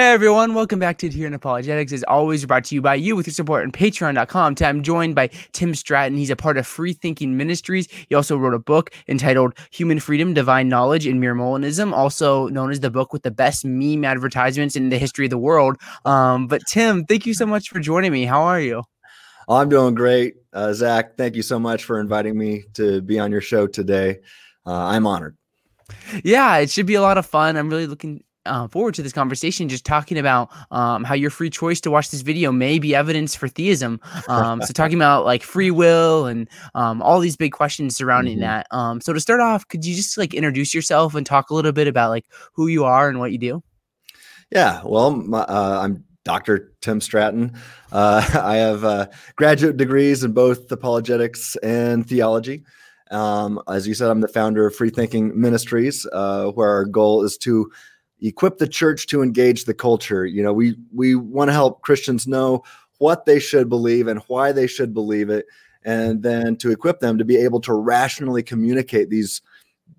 Hey everyone, welcome back to Here in Apologetics. As always, brought to you by you with your support on patreon.com. I'm joined by Tim Stratton. He's a part of Free Thinking Ministries. He also wrote a book entitled Human Freedom, Divine Knowledge, and Mere Molinism, also known as the book with the best meme advertisements in the history of the world. Um, but Tim, thank you so much for joining me. How are you? Oh, I'm doing great. Uh, Zach, thank you so much for inviting me to be on your show today. Uh, I'm honored. Yeah, it should be a lot of fun. I'm really looking uh, forward to this conversation, just talking about um, how your free choice to watch this video may be evidence for theism. Um, so, talking about like free will and um, all these big questions surrounding mm-hmm. that. Um, so, to start off, could you just like introduce yourself and talk a little bit about like who you are and what you do? Yeah, well, my, uh, I'm Dr. Tim Stratton. Uh, I have uh, graduate degrees in both apologetics and theology. Um, as you said, I'm the founder of Free Thinking Ministries, uh, where our goal is to equip the church to engage the culture. You know, we we want to help Christians know what they should believe and why they should believe it, and then to equip them to be able to rationally communicate these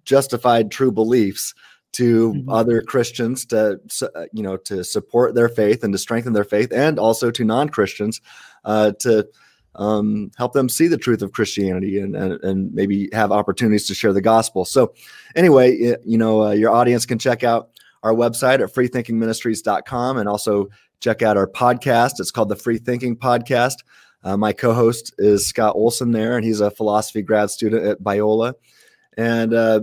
justified true beliefs to mm-hmm. other Christians to uh, you know to support their faith and to strengthen their faith, and also to non Christians uh, to um, help them see the truth of Christianity and, and, and maybe have opportunities to share the gospel. So, anyway, you know, uh, your audience can check out our website at freethinkingministries.com and also check out our podcast. It's called the Free Thinking Podcast. Uh, my co host is Scott Olson there, and he's a philosophy grad student at Biola. And uh,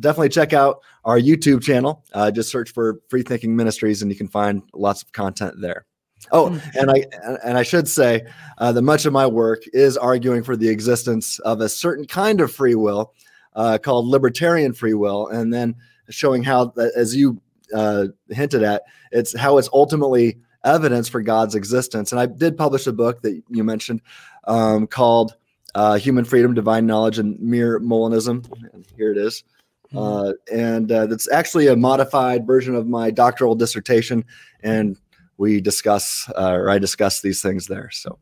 definitely check out our YouTube channel. Uh, just search for Free Thinking Ministries, and you can find lots of content there. Oh, hmm. and I and I should say uh, that much of my work is arguing for the existence of a certain kind of free will uh, called libertarian free will, and then showing how, as you uh, hinted at. It's how it's ultimately evidence for God's existence. And I did publish a book that you mentioned um, called uh, Human Freedom, Divine Knowledge, and Mere Molinism. And here it is. Hmm. Uh, and uh, it's actually a modified version of my doctoral dissertation. And we discuss, uh, or I discuss these things there. So.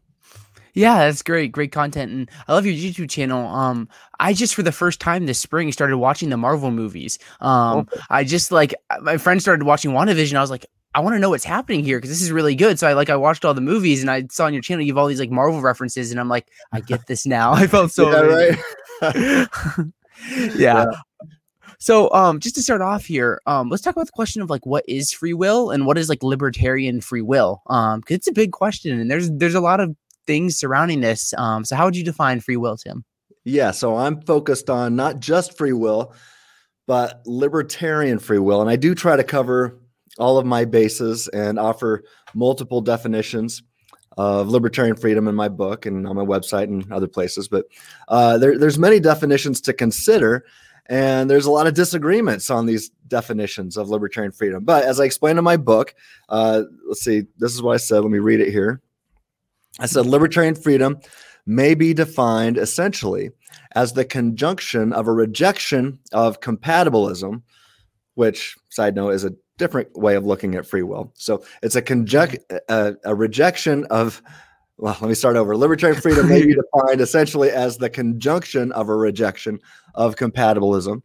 Yeah, that's great. Great content. And I love your YouTube channel. Um, I just for the first time this spring started watching the Marvel movies. Um, oh. I just like my friend started watching WandaVision. I was like, I want to know what's happening here because this is really good. So I like I watched all the movies and I saw on your channel you have all these like Marvel references and I'm like, I get this now. I felt so yeah, right. yeah. yeah. So um just to start off here, um let's talk about the question of like what is free will and what is like libertarian free will? Um cuz it's a big question and there's there's a lot of things surrounding this. Um, so, how would you define free will, Tim? Yeah, so I'm focused on not just free will, but libertarian free will. And I do try to cover all of my bases and offer multiple definitions of libertarian freedom in my book and on my website and other places. But uh, there, there's many definitions to consider, and there's a lot of disagreements on these definitions of libertarian freedom. But as I explained in my book, uh, let's see, this is what I said. Let me read it here. I said libertarian freedom may be defined essentially as the conjunction of a rejection of compatibilism, which, side note, is a different way of looking at free will. So it's a conjunct a, a rejection of well, let me start over. Libertarian freedom may be defined essentially as the conjunction of a rejection of compatibilism,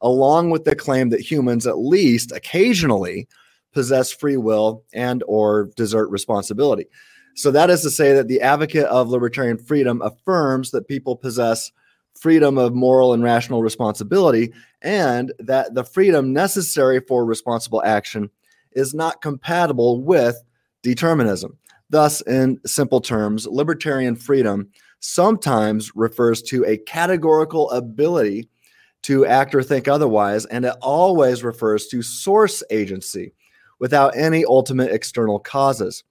along with the claim that humans, at least occasionally, possess free will and or desert responsibility. So that is to say that the advocate of libertarian freedom affirms that people possess freedom of moral and rational responsibility and that the freedom necessary for responsible action is not compatible with determinism. Thus, in simple terms, libertarian freedom sometimes refers to a categorical ability to act or think otherwise, and it always refers to source agency without any ultimate external causes.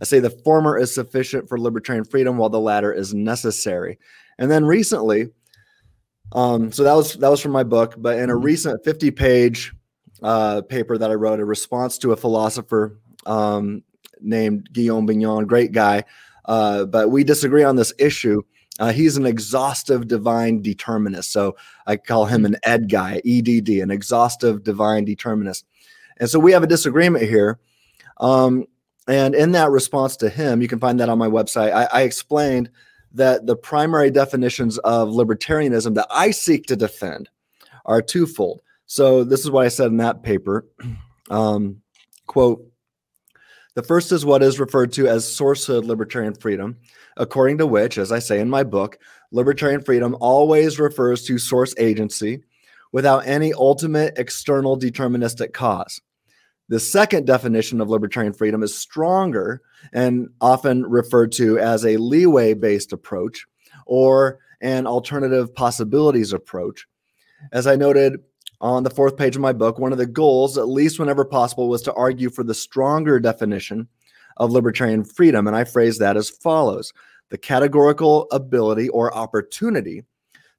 I say the former is sufficient for libertarian freedom, while the latter is necessary. And then recently, um, so that was that was from my book, but in a mm-hmm. recent 50 page uh, paper that I wrote, a response to a philosopher um, named Guillaume Bignon, great guy, uh, but we disagree on this issue. Uh, he's an exhaustive divine determinist. So I call him an ED guy, EDD, an exhaustive divine determinist. And so we have a disagreement here. Um, and in that response to him, you can find that on my website. I, I explained that the primary definitions of libertarianism that I seek to defend are twofold. So this is what I said in that paper. Um, quote, The first is what is referred to as sourcehood libertarian freedom, according to which, as I say in my book, libertarian freedom always refers to source agency without any ultimate external deterministic cause. The second definition of libertarian freedom is stronger and often referred to as a leeway based approach or an alternative possibilities approach. As I noted on the fourth page of my book, one of the goals, at least whenever possible, was to argue for the stronger definition of libertarian freedom. And I phrase that as follows the categorical ability or opportunity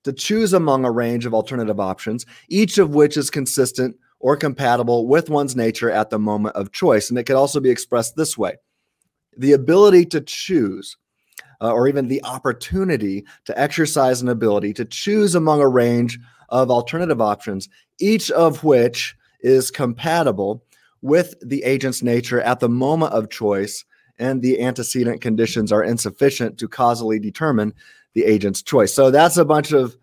to choose among a range of alternative options, each of which is consistent or compatible with one's nature at the moment of choice. And it could also be expressed this way the ability to choose. Uh, or even the opportunity to exercise an ability to choose among a range of alternative options, each of which is compatible with the agent's nature at the moment of choice, and the antecedent conditions are insufficient to causally determine the agent's choice. So that's a bunch of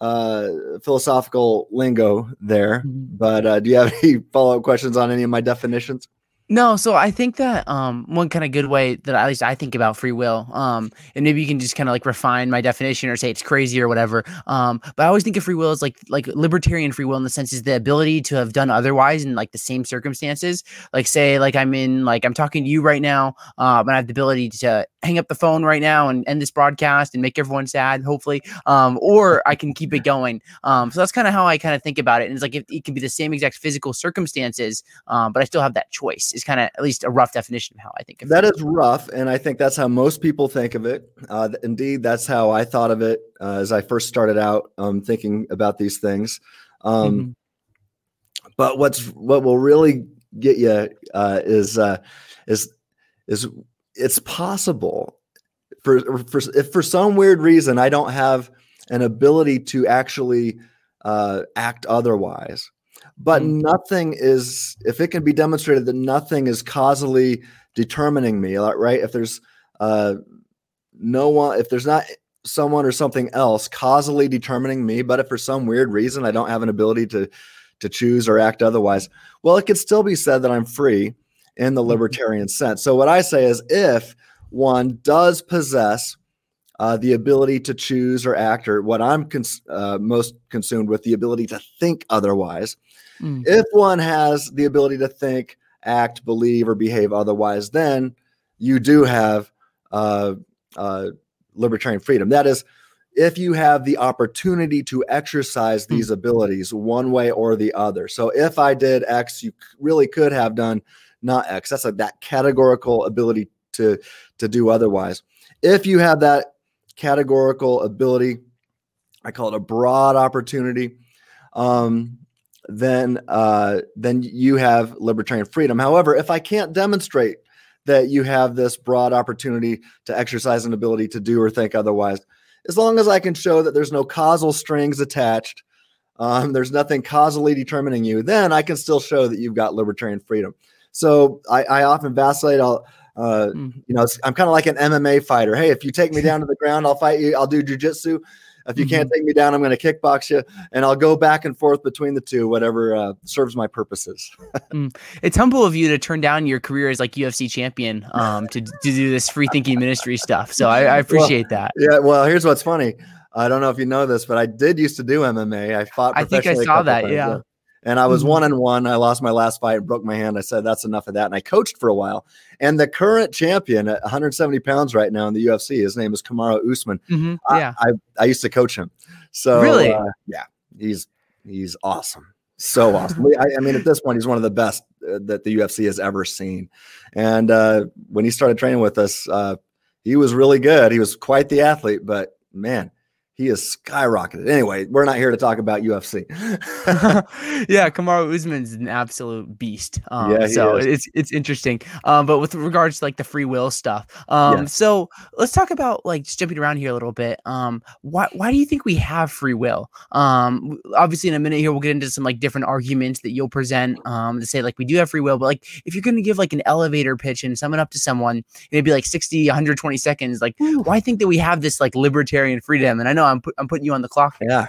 uh, philosophical lingo there. Mm-hmm. But uh, do you have any follow up questions on any of my definitions? No, so I think that um, one kind of good way that at least I think about free will, um, and maybe you can just kind of like refine my definition or say it's crazy or whatever. Um, but I always think of free will as like like libertarian free will in the sense is the ability to have done otherwise in like the same circumstances. Like say like I'm in like I'm talking to you right now, um, and I have the ability to hang up the phone right now and end this broadcast and make everyone sad, hopefully, um, or I can keep it going. Um, so that's kind of how I kind of think about it. And it's like it, it can be the same exact physical circumstances, um, but I still have that choice is kind of at least a rough definition of how I think of that. That is rough, and I think that's how most people think of it. Uh, indeed, that's how I thought of it uh, as I first started out um, thinking about these things. Um, mm-hmm. But what's what will really get you uh, is uh, is is it's possible for for if for some weird reason I don't have an ability to actually uh, act otherwise. But mm. nothing is if it can be demonstrated that nothing is causally determining me right? If there's uh no one if there's not someone or something else causally determining me but if for some weird reason i don't have an ability to to choose or act otherwise well it could still be said that i'm free in the mm-hmm. libertarian sense so what i say is if one does possess uh, the ability to choose or act, or what I'm cons- uh, most consumed with, the ability to think otherwise. Mm. If one has the ability to think, act, believe, or behave otherwise, then you do have uh, uh libertarian freedom. That is, if you have the opportunity to exercise mm. these abilities one way or the other. So if I did X, you really could have done not X. That's like that categorical ability to to do otherwise. If you have that categorical ability. I call it a broad opportunity. Um, then uh, then you have libertarian freedom. However, if I can't demonstrate that you have this broad opportunity to exercise an ability to do or think otherwise, as long as I can show that there's no causal strings attached, um, there's nothing causally determining you, then I can still show that you've got libertarian freedom. So I, I often vacillate. I'll uh, mm. You know, I'm kind of like an MMA fighter. Hey, if you take me down to the ground, I'll fight you. I'll do jujitsu. If you mm-hmm. can't take me down, I'm going to kickbox you, and I'll go back and forth between the two, whatever uh, serves my purposes. mm. It's humble of you to turn down your career as like UFC champion um, to, to do this free thinking ministry stuff. So I, I appreciate well, that. Yeah. Well, here's what's funny. I don't know if you know this, but I did used to do MMA. I fought. I think I saw that. Yeah and I was one and one. I lost my last fight and broke my hand. I said that's enough of that, and I coached for a while. And the current champion at 170 pounds right now in the UFC, his name is Kamaru Usman. Mm-hmm. Yeah, I, I, I used to coach him. So really, uh, yeah, he's he's awesome. So awesome. I, I, mean, at this point, he's one of the best uh, that the UFC has ever seen. And uh, when he started training with us, uh, he was really good. He was quite the athlete, but man, he is skyrocketed. Anyway, we're not here to talk about UFC. yeah, Kamaru Usman's an absolute beast. Um, yeah, so is. it's it's interesting. Um, but with regards to like the free will stuff, um, so let's talk about like just jumping around here a little bit. Um, why why do you think we have free will? Um, obviously in a minute here we'll get into some like different arguments that you'll present. Um, to say like we do have free will, but like if you're going to give like an elevator pitch and sum it up to someone, it'd be like 60, 120 seconds. Like, why think that we have this like libertarian freedom? And I know I'm, I'm putting you on the clock. Yeah.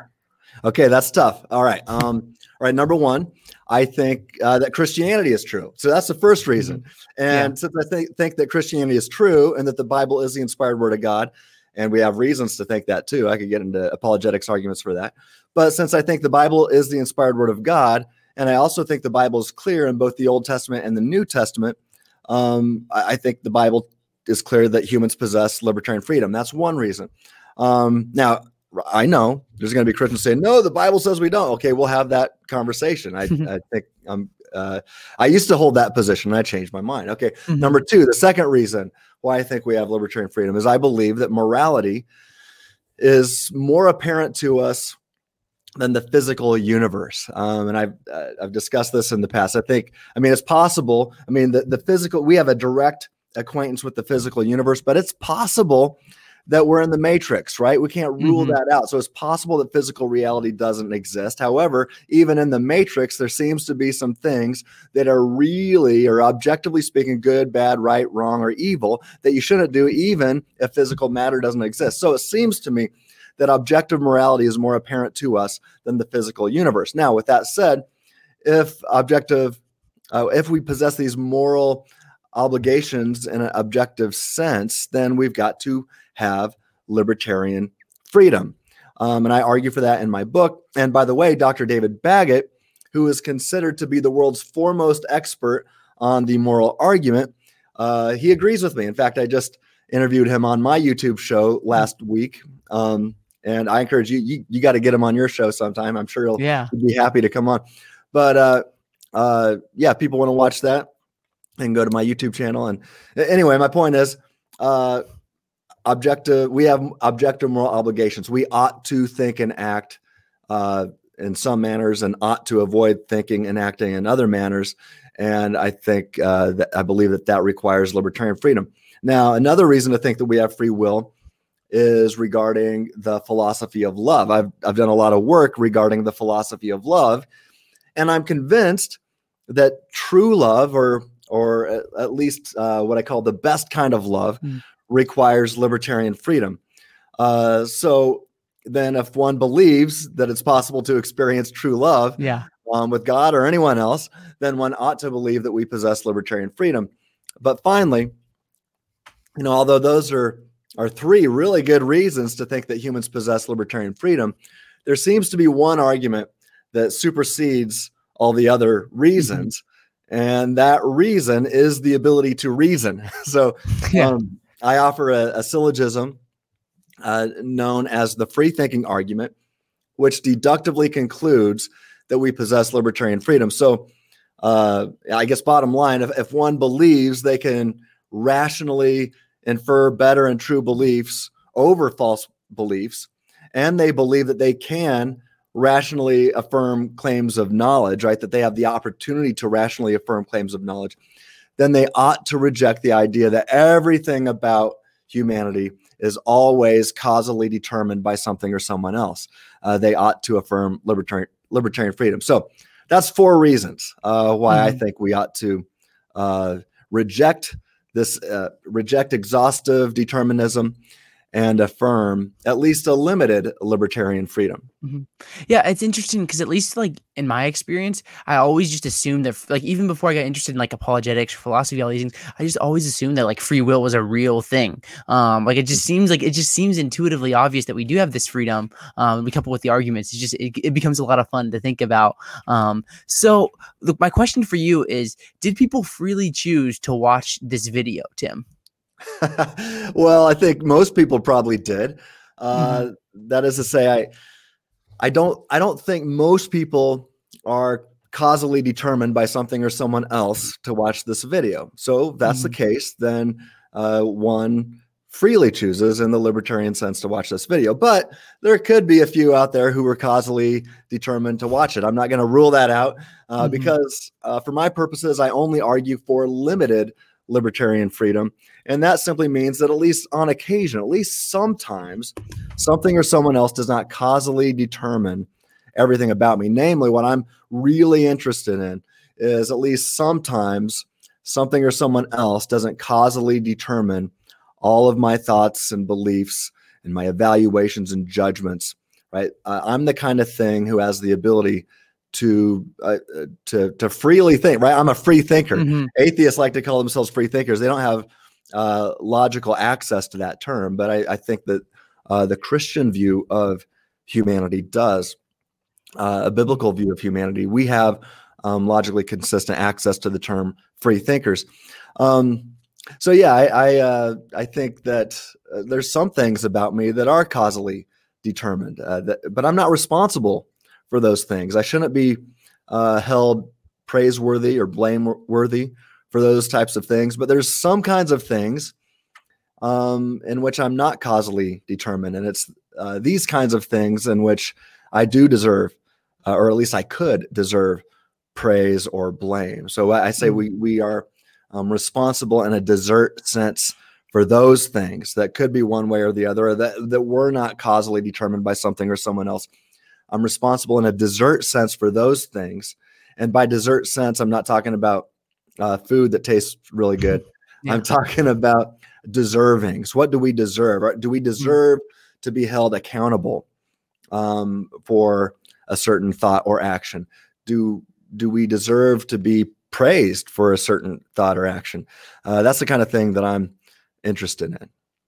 Okay, that's tough. All right. Um, All right, number one, I think uh, that Christianity is true. So that's the first mm-hmm. reason. Mm-hmm. And yeah. since I think, think that Christianity is true and that the Bible is the inspired word of God, and we have reasons to think that too. I could get into apologetics arguments for that. But since I think the Bible is the inspired word of God, and I also think the Bible is clear in both the Old Testament and the New Testament, um, I, I think the Bible is clear that humans possess libertarian freedom. That's one reason. Um, now, I know there's going to be Christians saying, no, the Bible says we don't. Okay, we'll have that conversation. I, I think I'm, uh, I used to hold that position and I changed my mind. Okay. Mm-hmm. Number two, the second reason why I think we have libertarian freedom is I believe that morality is more apparent to us than the physical universe. Um, and I've uh, I've discussed this in the past. I think I mean it's possible. I mean the the physical we have a direct acquaintance with the physical universe, but it's possible that we're in the matrix, right? We can't rule mm-hmm. that out. So it's possible that physical reality doesn't exist. However, even in the matrix, there seems to be some things that are really or objectively speaking good, bad, right, wrong, or evil that you shouldn't do, even if physical matter doesn't exist. So it seems to me that objective morality is more apparent to us than the physical universe. Now, with that said, if objective, uh, if we possess these moral obligations in an objective sense, then we've got to have libertarian freedom. Um, and I argue for that in my book. And by the way, Dr. David Baggett, who is considered to be the world's foremost expert on the moral argument, uh, he agrees with me. In fact, I just interviewed him on my YouTube show last week. Um, and I encourage you, you, you got to get him on your show sometime. I'm sure he'll yeah. be happy to come on. But uh, uh, yeah, people want to watch that and go to my YouTube channel. And anyway, my point is, uh, objective we have objective moral obligations. We ought to think and act uh, in some manners and ought to avoid thinking and acting in other manners. And i think uh, that i believe that that requires libertarian freedom. Now another reason to think that we have free will is regarding the philosophy of love. I've, I've done a lot of work regarding the philosophy of love and i'm convinced that true love or or at least uh, what I call the best kind of love, mm requires libertarian freedom. Uh, so then, if one believes that it's possible to experience true love yeah. um, with God or anyone else, then one ought to believe that we possess libertarian freedom. But finally, you know, although those are are three really good reasons to think that humans possess libertarian freedom, there seems to be one argument that supersedes all the other mm-hmm. reasons. Mm-hmm. And that reason is the ability to reason. So, yeah. um, I offer a, a syllogism uh, known as the free thinking argument, which deductively concludes that we possess libertarian freedom. So, uh, I guess, bottom line, if, if one believes they can rationally infer better and true beliefs over false beliefs, and they believe that they can rationally affirm claims of knowledge, right? That they have the opportunity to rationally affirm claims of knowledge, then they ought to reject the idea that everything about humanity is always causally determined by something or someone else. Uh, they ought to affirm libertarian libertarian freedom. So that's four reasons uh, why mm-hmm. I think we ought to uh, reject this uh, reject exhaustive determinism and affirm at least a limited libertarian freedom. Mm-hmm. Yeah, it's interesting because at least like in my experience, I always just assumed that like even before I got interested in like apologetics, philosophy, all these things, I just always assumed that like free will was a real thing. Um, like it just seems like it just seems intuitively obvious that we do have this freedom. Um, we couple with the arguments, it just it, it becomes a lot of fun to think about. Um, so look, my question for you is: Did people freely choose to watch this video, Tim? well, I think most people probably did. Uh, mm-hmm. that is to say, I, I don't, I don't think most people are causally determined by something or someone else to watch this video. So if that's mm-hmm. the case, then uh, one freely chooses in the libertarian sense to watch this video. But there could be a few out there who were causally determined to watch it. I'm not going to rule that out uh, mm-hmm. because, uh, for my purposes, I only argue for limited libertarian freedom. And that simply means that at least on occasion, at least sometimes, something or someone else does not causally determine everything about me. Namely, what I'm really interested in is at least sometimes something or someone else doesn't causally determine all of my thoughts and beliefs and my evaluations and judgments, right? I'm the kind of thing who has the ability to uh, to to freely think. Right, I'm a free thinker. Mhm. Atheists like to call themselves free thinkers. They don't have uh, logical access to that term, but I, I think that uh, the Christian view of humanity does. Uh, a biblical view of humanity, we have um, logically consistent access to the term free thinkers. Um, so yeah, I I, uh, I think that uh, there's some things about me that are causally determined, uh, that, but I'm not responsible for those things. I shouldn't be uh, held praiseworthy or blameworthy for those types of things. But there's some kinds of things um, in which I'm not causally determined, and it's uh, these kinds of things in which I do deserve, uh, or at least I could deserve, praise or blame. So I I say Mm. we we are um, responsible in a desert sense for those things that could be one way or the other, or that that were not causally determined by something or someone else. I'm responsible in a dessert sense for those things, and by dessert sense, I'm not talking about uh, food that tastes really good. Yeah. I'm talking about deservings. What do we deserve? Do we deserve to be held accountable um, for a certain thought or action? Do do we deserve to be praised for a certain thought or action? Uh, that's the kind of thing that I'm interested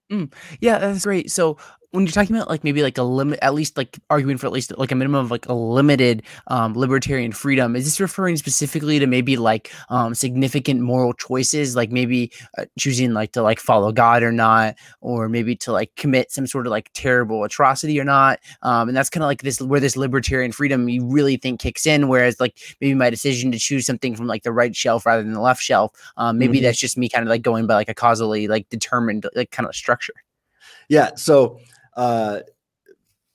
in. Yeah, that's great. So when you're talking about like maybe like a limit, at least like arguing for at least like a minimum of like a limited um, libertarian freedom, is this referring specifically to maybe like um, significant moral choices, like maybe uh, choosing like to like follow God or not, or maybe to like commit some sort of like terrible atrocity or not? Um, and that's kind of like this where this libertarian freedom you really think kicks in. Whereas like maybe my decision to choose something from like the right shelf rather than the left shelf, um, maybe Mhm. that's just me kind of like going by like a causally like determined like kind of structure. Yeah. So uh,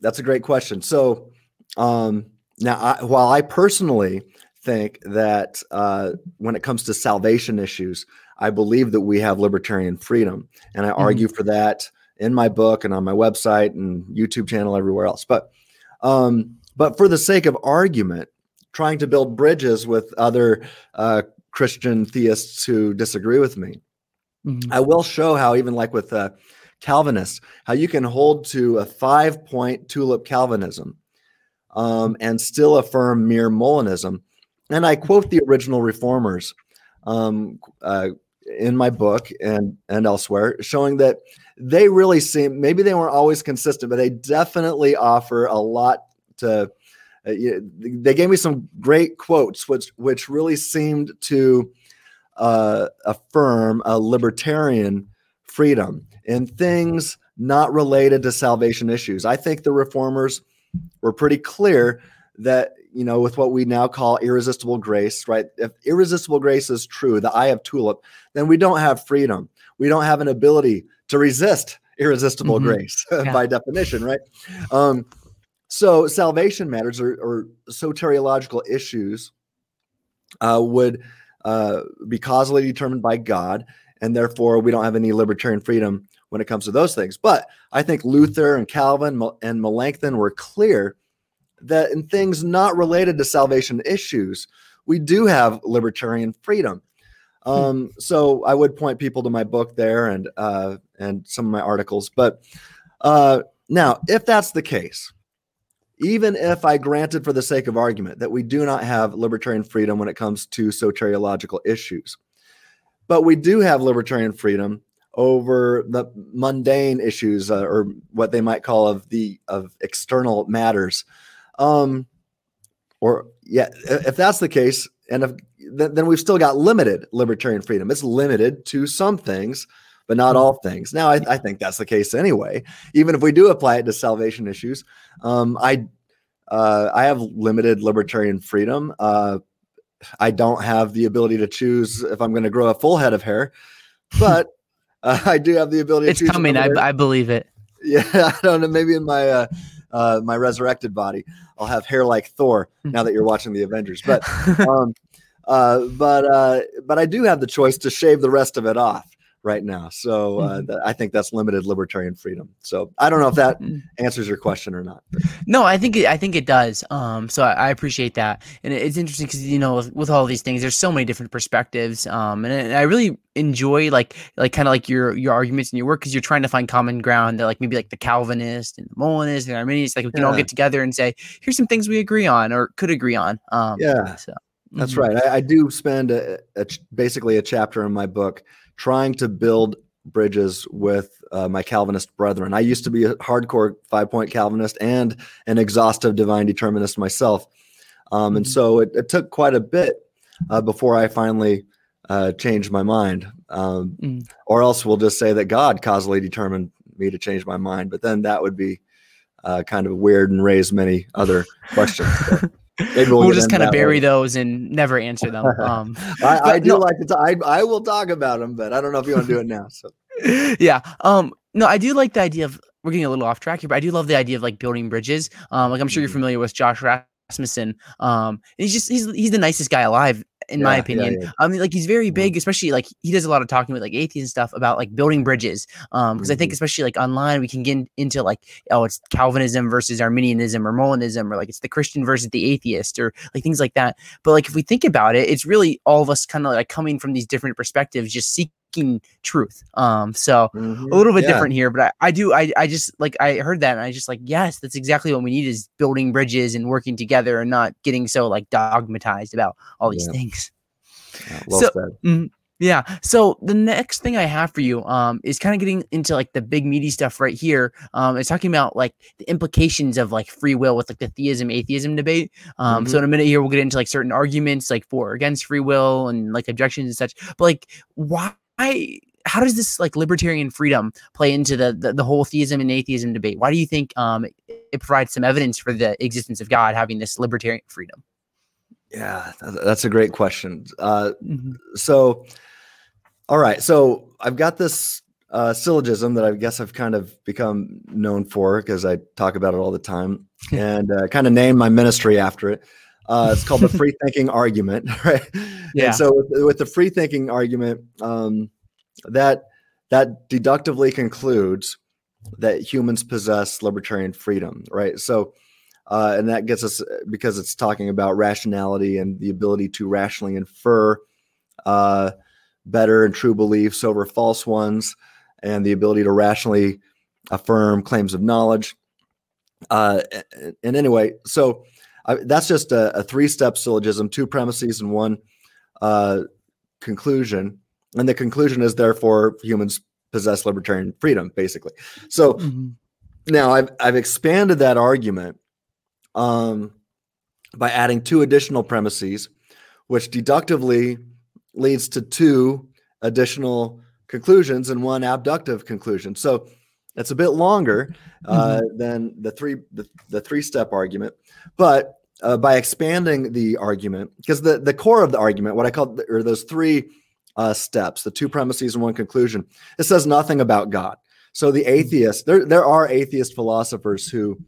that's a great question. So um, now, I, while I personally think that uh, when it comes to salvation issues, I believe that we have libertarian freedom, and I argue for that in my book and on my website and YouTube channel, everywhere else. But um, but for the sake of argument, trying to build bridges with other uh, Christian theists who disagree with me, Mhm. I will show how, even like with uh, Calvinists, how you can hold to a five point tulip Calvinism um, and still affirm mere Molinism. And I quote the original reformers um, uh, in my book and, and elsewhere, showing that they really seem, maybe they weren't always consistent, but they definitely offer a lot to. Uh, they gave me some great quotes, which which really seemed to uh, affirm a libertarian freedom in things not related to salvation issues. I think the reformers were pretty clear that, you know, with what we now call irresistible grace, right? If irresistible grace is true, the eye of tulip, then we don't have freedom. We don't have an ability to resist irresistible Mhm. grace Yeah. by definition, right? Um, so salvation matters or, or soteriological issues uh, would uh, be causally determined by God, and therefore we don't have any libertarian freedom when it comes to those things. But I think Luther and Calvin and Melanchthon were clear that in things not related to salvation issues, we do have libertarian freedom. Um, so I would point people to my book there and uh, and some of my articles. But uh, now, if that's the case, even if I granted for the sake of argument that we do not have libertarian freedom when it comes to soteriological issues, but we do have libertarian freedom over the mundane issues uh, or what they might call of the of external matters. Um, or yeah, if that's the case, and if then, then we've still got limited libertarian freedom. It's limited to some things, but not all things. Now, I, I think that's the case anyway. Even if we do apply it to salvation issues, um, I uh, I have limited libertarian freedom. Uh, I don't have the ability to choose if I'm going to grow a full head of hair, but uh, I do have the ability. It's to choose if coming. I, I believe it. yeah, I don't know. Maybe in my uh, uh, my resurrected body, I'll have hair like Thor. Now that you're watching the Avengers, but um, uh, but uh, but I do have the choice to shave the rest of it off, right now. So uh, Mhm. th- I think that's limited libertarian freedom. So I don't know if that Mm. answers your question or not. No, I think it, I think it does. Um, so I, I appreciate that, and it's interesting because you know with, with all these things, there's so many different perspectives. Um, and, and I really enjoy like like kind of like your your arguments in your work because you're trying to find common ground that like maybe like the Calvinist and the Molinist and Arminians, like we can all get together and say here's some things we agree on or could agree on. Um, Yeah. so That's mhm. right. I, I do spend a, a ch- basically a chapter in my book trying to build bridges with uh, my Calvinist brethren. I used to be a hardcore five point Calvinist and an exhaustive divine determinist myself. Um, and Mhm. so it, it took quite a bit uh, before I finally uh, changed my mind. Um, Mm. Or else we'll just say that God causally determined me to change my mind. But then that would be uh, kind of weird and raise many other questions. We'll, we'll, just kind of bury later. those and never answer them. Um, I, I do no- like to talk. I, I will talk about them, but I don't know if you want to do it now. So yeah. Um. No, I do like the idea of we're getting a little off track here, but I do love the idea of like building bridges. Um. Like I'm sure you're Mhm. familiar with Josh Rasmussen. Um. He's just he's he's the nicest guy alive in my Yeah, yeah, opinion. yeah. I mean, like he's very big, especially like he does a lot of talking with like atheists and stuff about like building bridges. Um. Because I think Mhm. especially like online we can get into like oh it's Calvinism versus Arminianism or Molinism or like it's the Christian versus the atheist or like things like that. But like if we think about it, it's really all of us kind of like coming from these different perspectives, just seeking truth. Um. So Mhm. a little bit Yeah. different here, but I, I do I, I just like I heard that and I just like yes, that's exactly what we need is building bridges and working together and not getting so like dogmatized about all these Yeah. things. Yeah, well So-. Mhm. Yeah. So the next thing I have for you um is kind of getting into like the big meaty stuff right here. Um it's talking about like the implications of like free will with like the theism atheism debate. Um so in a minute here we'll get into like certain arguments like for or against free will and like objections and such. But like why how does this like libertarian freedom play into the, the the whole theism and atheism debate? Why do you think um it provides some evidence for the existence of God having this libertarian freedom? Yeah, that's a great question. Uh, Mhm. so, all right. So I've got this uh, syllogism that I guess I've kind of become known for because I talk about it all the time and uh, kind of named my ministry after it. Uh, it's called the free thinking argument, right? Yeah. And so with, with the free thinking argument, um, that that deductively concludes that humans possess libertarian freedom, right? So, uh, and that gets us because it's talking about rationality and the ability to rationally infer uh, better and true beliefs over false ones, and the ability to rationally affirm claims of knowledge. Uh, and, and anyway, so I, that's just a, a three-step syllogism, two premises and one uh, conclusion. And the conclusion is therefore humans possess libertarian freedom, basically. So Mhm. now I've I've expanded that argument um, by adding two additional premises, which deductively leads to two additional conclusions and one abductive conclusion. So it's a bit longer uh, than the three the, the three step argument, but uh, by expanding the argument, because the the core of the argument, what I call or those three uh, steps, the two premises and one conclusion, it says nothing about God. So the atheist, there there are atheist philosophers who,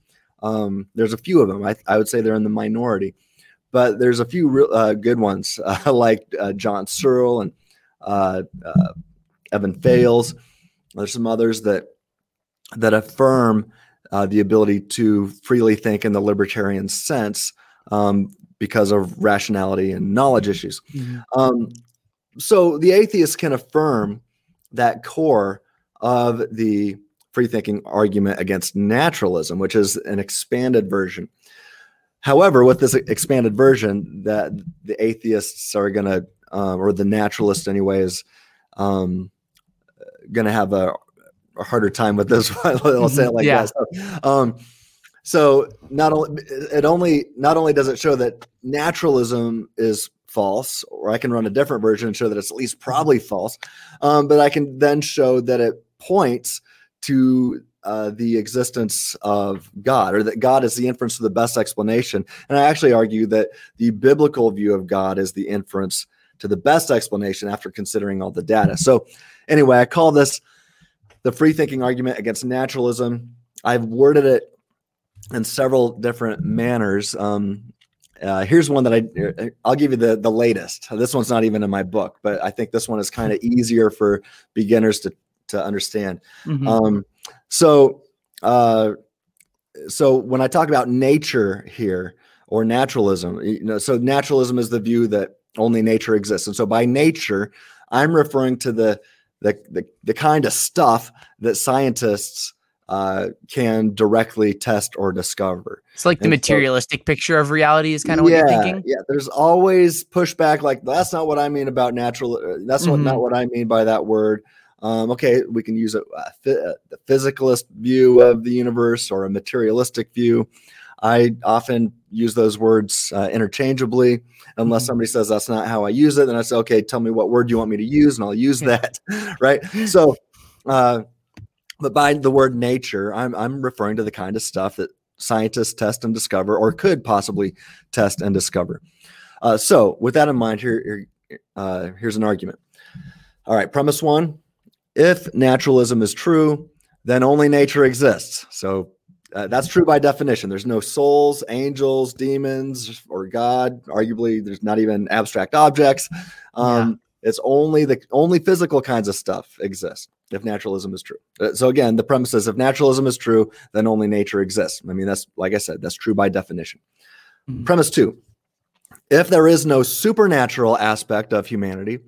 um, there's a few of them. I, I would say they're in the minority, but there's a few real uh, good ones uh, like uh, John Searle and uh, uh, Evan Fales. There's some others that that affirm uh, the ability to freely think in the libertarian sense um, because of rationality and knowledge issues. Mhm. Um, so the atheist can affirm that core of the free thinking argument against naturalism, which is an expanded version. However, with this expanded version, that the atheists are going to, um, or the naturalist anyway, is um, going to have a, a harder time with this one. I'll say it like Yeah. that. So, um, so not only it only not only does it show that naturalism is false, or I can run a different version and show that it's at least probably false, um, but I can then show that it points to uh, the existence of God, or that God is the inference to the best explanation. And I actually argue that the biblical view of God is the inference to the best explanation after considering all the data. So, anyway, I call this the free thinking argument against naturalism. I've worded it in several different manners. Um, Uh, here's one that I I'll give you the the latest. This one's not even in my book, but I think this one is kind of easier for beginners to to understand. Mhm. Um, so uh, so when I talk about nature here or naturalism, you know, so naturalism is the view that only nature exists, and so by nature, I'm referring to the the the, the kind of stuff that scientists uh, can directly test or discover. It's like the and so- materialistic picture of reality is kind of what yeah, you're thinking. Yeah, there's always pushback like that's not what I mean about natural. uh, That's what, Mhm. not what I mean by that word. Um, okay, we can use a, a, phy- uh, the physicalist view of the universe or a materialistic view. I often use those words uh, interchangeably, unless Mhm. somebody says that's not how I use it. Then I say, okay, tell me what word you want me to use, and I'll use that. right. So, uh, but by the word nature, I'm I'm referring to the kind of stuff that scientists test and discover, or could possibly test and discover. Uh, so, with that in mind, here, here uh, here's an argument. All right, premise one: if naturalism is true, then only nature exists. So uh, that's true by definition. There's no souls, angels, demons, or God. Arguably, there's not even abstract objects. Um, It's only the only physical kinds of stuff exist if naturalism is true. Uh, So again, the premise is if naturalism is true, then only nature exists. I mean, that's like I said, that's true by definition. Mhm. Premise two: if there is no supernatural aspect of humanity,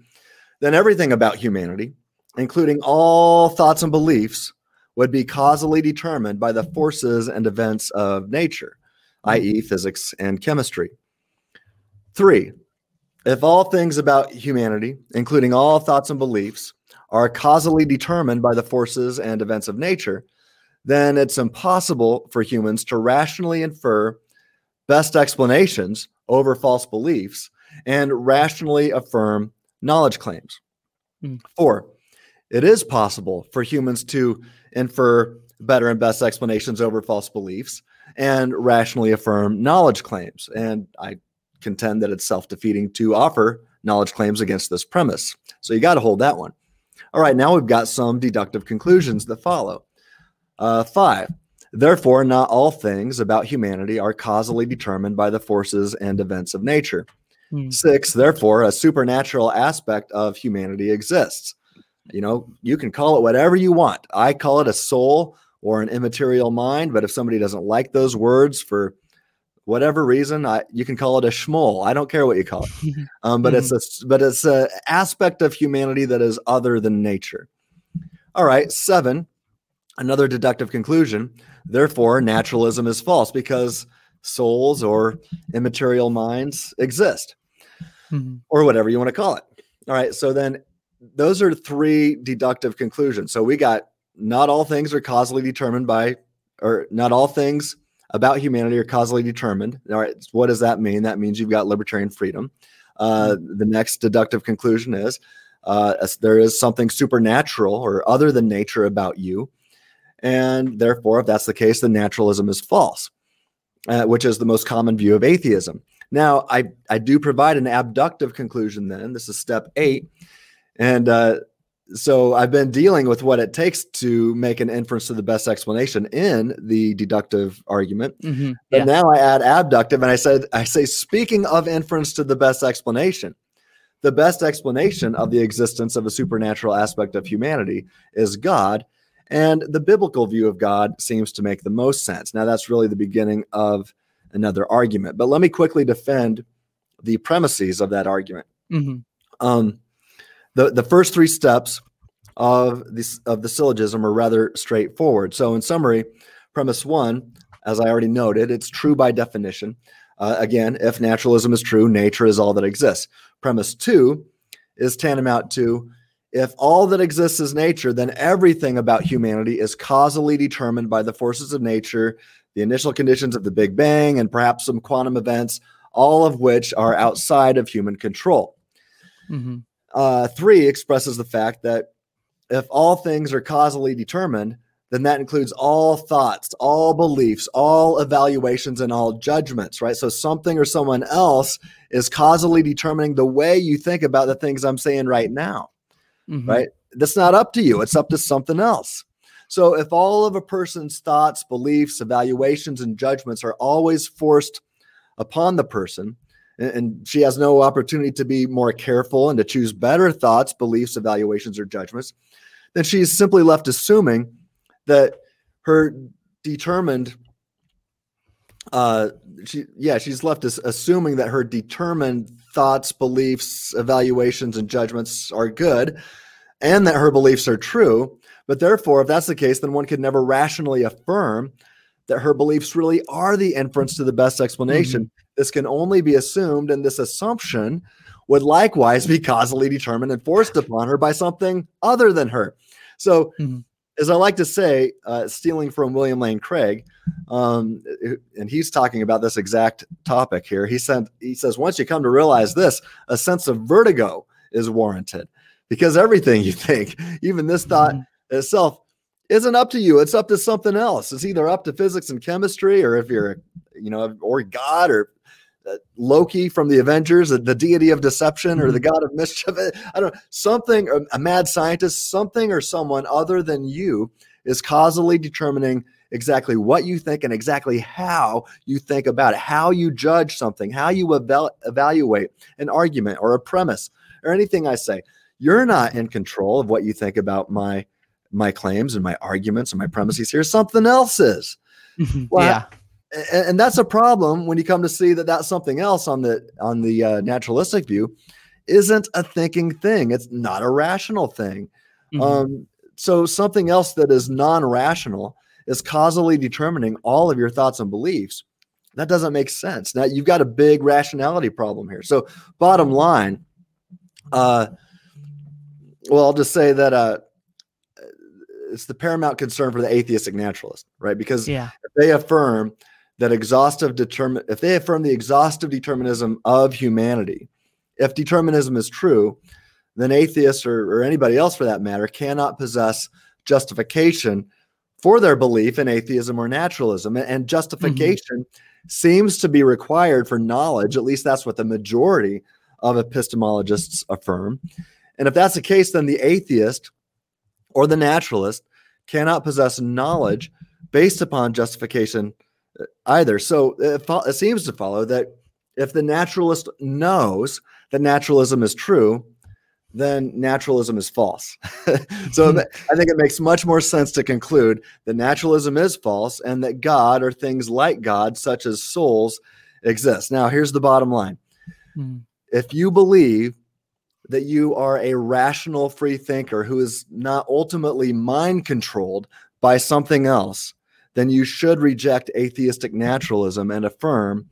then everything about humanity, including all thoughts and beliefs, would be causally determined by the forces and events of nature, i.e., physics and chemistry. Three, if all things about humanity, including all thoughts and beliefs, are causally determined by the forces and events of nature, then it's impossible for humans to rationally infer best explanations over false beliefs and rationally affirm knowledge claims. Hmm. Four, it is possible for humans to infer better and best explanations over false beliefs and rationally affirm knowledge claims. And I contend that it's self defeating to offer knowledge claims against this premise. So you got to hold that one. All right, now we've got some deductive conclusions that follow. Uh, five, therefore, not all things about humanity are causally determined by the forces and events of nature. Hmm. Six, therefore, a supernatural aspect of humanity exists. You know, you can call it whatever you want. I call it a soul or an immaterial mind, but if somebody doesn't like those words for whatever reason, I, you can call it a schmoll. I don't care what you call it. Um, but it's a but it's a aspect of humanity that is other than nature. All right, seven. Another deductive conclusion. Therefore, naturalism is false because souls or immaterial minds exist, Mhm. or whatever you want to call it. All right, so then those are three deductive conclusions. So we got not all things are causally determined by, or not all things about humanity are causally determined. All right, what does that mean? That means you've got libertarian freedom. Uh, the next deductive conclusion is uh, there is something supernatural or other than nature about you. And therefore, if that's the case, then naturalism is false, uh, which is the most common view of atheism. Now, I, I do provide an abductive conclusion then. This is step eight. And uh, so I've been dealing with what it takes to make an inference to the best explanation in the deductive argument. Mhm. But Yeah. now I add abductive, and I said, I say, speaking of inference to the best explanation, the best explanation of the existence of a supernatural aspect of humanity is God, and the biblical view of God seems to make the most sense. Now, that's really the beginning of another argument, but let me quickly defend the premises of that argument. Mhm. Um, the the first three steps of this of the syllogism are rather straightforward. So, in summary, premise one, as I already noted, it's true by definition. Uh, again, if naturalism is true, nature is all that exists. Premise two is tantamount to if all that exists is nature, then everything about humanity is causally determined by the forces of nature, the initial conditions of the Big Bang, and perhaps some quantum events, all of which are outside of human control. Mhm. Uh, three expresses the fact that if all things are causally determined, then that includes all thoughts, all beliefs, all evaluations, and all judgments, right? So something or someone else is causally determining the way you think about the things I'm saying right now, Mhm. right? That's not up to you, it's up to something else. So if all of a person's thoughts, beliefs, evaluations, and judgments are always forced upon the person, and, she has no opportunity to be more careful and to choose better thoughts, beliefs, evaluations, or judgments, then she's simply left assuming that her determined uh she yeah she's left us assuming that her determined thoughts beliefs evaluations and judgments are good and that her beliefs are true but therefore if that's the case then one could never rationally affirm that her beliefs really are the inference to the best explanation mm-hmm. This can only be assumed and this assumption would likewise be causally determined and forced upon her by something other than her so mm-hmm as I like to say, uh, stealing from William Lane Craig, um, and he's talking about this exact topic here. He said, he says, once you come to realize this, a sense of vertigo is warranted because everything you think, even this thought mm-hmm. itself, isn't up to you. It's up to something else. It's either up to physics and chemistry, or if you're, you know, or God, or Uh, Loki from the Avengers, the deity of deception or the mm-hmm. god of mischief. I don't know, something, a mad scientist, something or someone other than you is causally determining exactly what you think and exactly how you think about it, how you judge something, how you eval- evaluate an argument or a premise or anything I say. You're not in control of what you think about my my claims and my arguments and my mm-hmm. premises here. Something else is. Mm-hmm. Well, yeah and, and, that's a problem when you come to see that that's something else on the on the uh, naturalistic view isn't a thinking thing. It's not a rational thing. Mm-hmm. um, so something else that is non-rational is causally determining all of your thoughts and beliefs. That doesn't make sense. Now you've got a big rationality problem here. So bottom line uh, well i'll just say that uh, it's the paramount concern for the atheistic naturalist right? Because yeah. they affirm that exhaustive determine if they affirm the exhaustive determinism of humanity, if determinism is true, then atheists or, or anybody else for that matter cannot possess justification for their belief in atheism or naturalism. And justification mm-hmm. seems to be required for knowledge. At least that's what the majority of epistemologists affirm. And if that's the case, then the atheist or the naturalist cannot possess knowledge based upon justification either. So it, fo- it seems to follow that if the naturalist knows that naturalism is true, then naturalism is false. so I think it makes much more sense to conclude that naturalism is false and that God or things like God, such as souls, exist. Now, here's the bottom line mm. if you believe that you are a rational free thinker who is not ultimately mind controlled by something else, then you should reject atheistic naturalism and affirm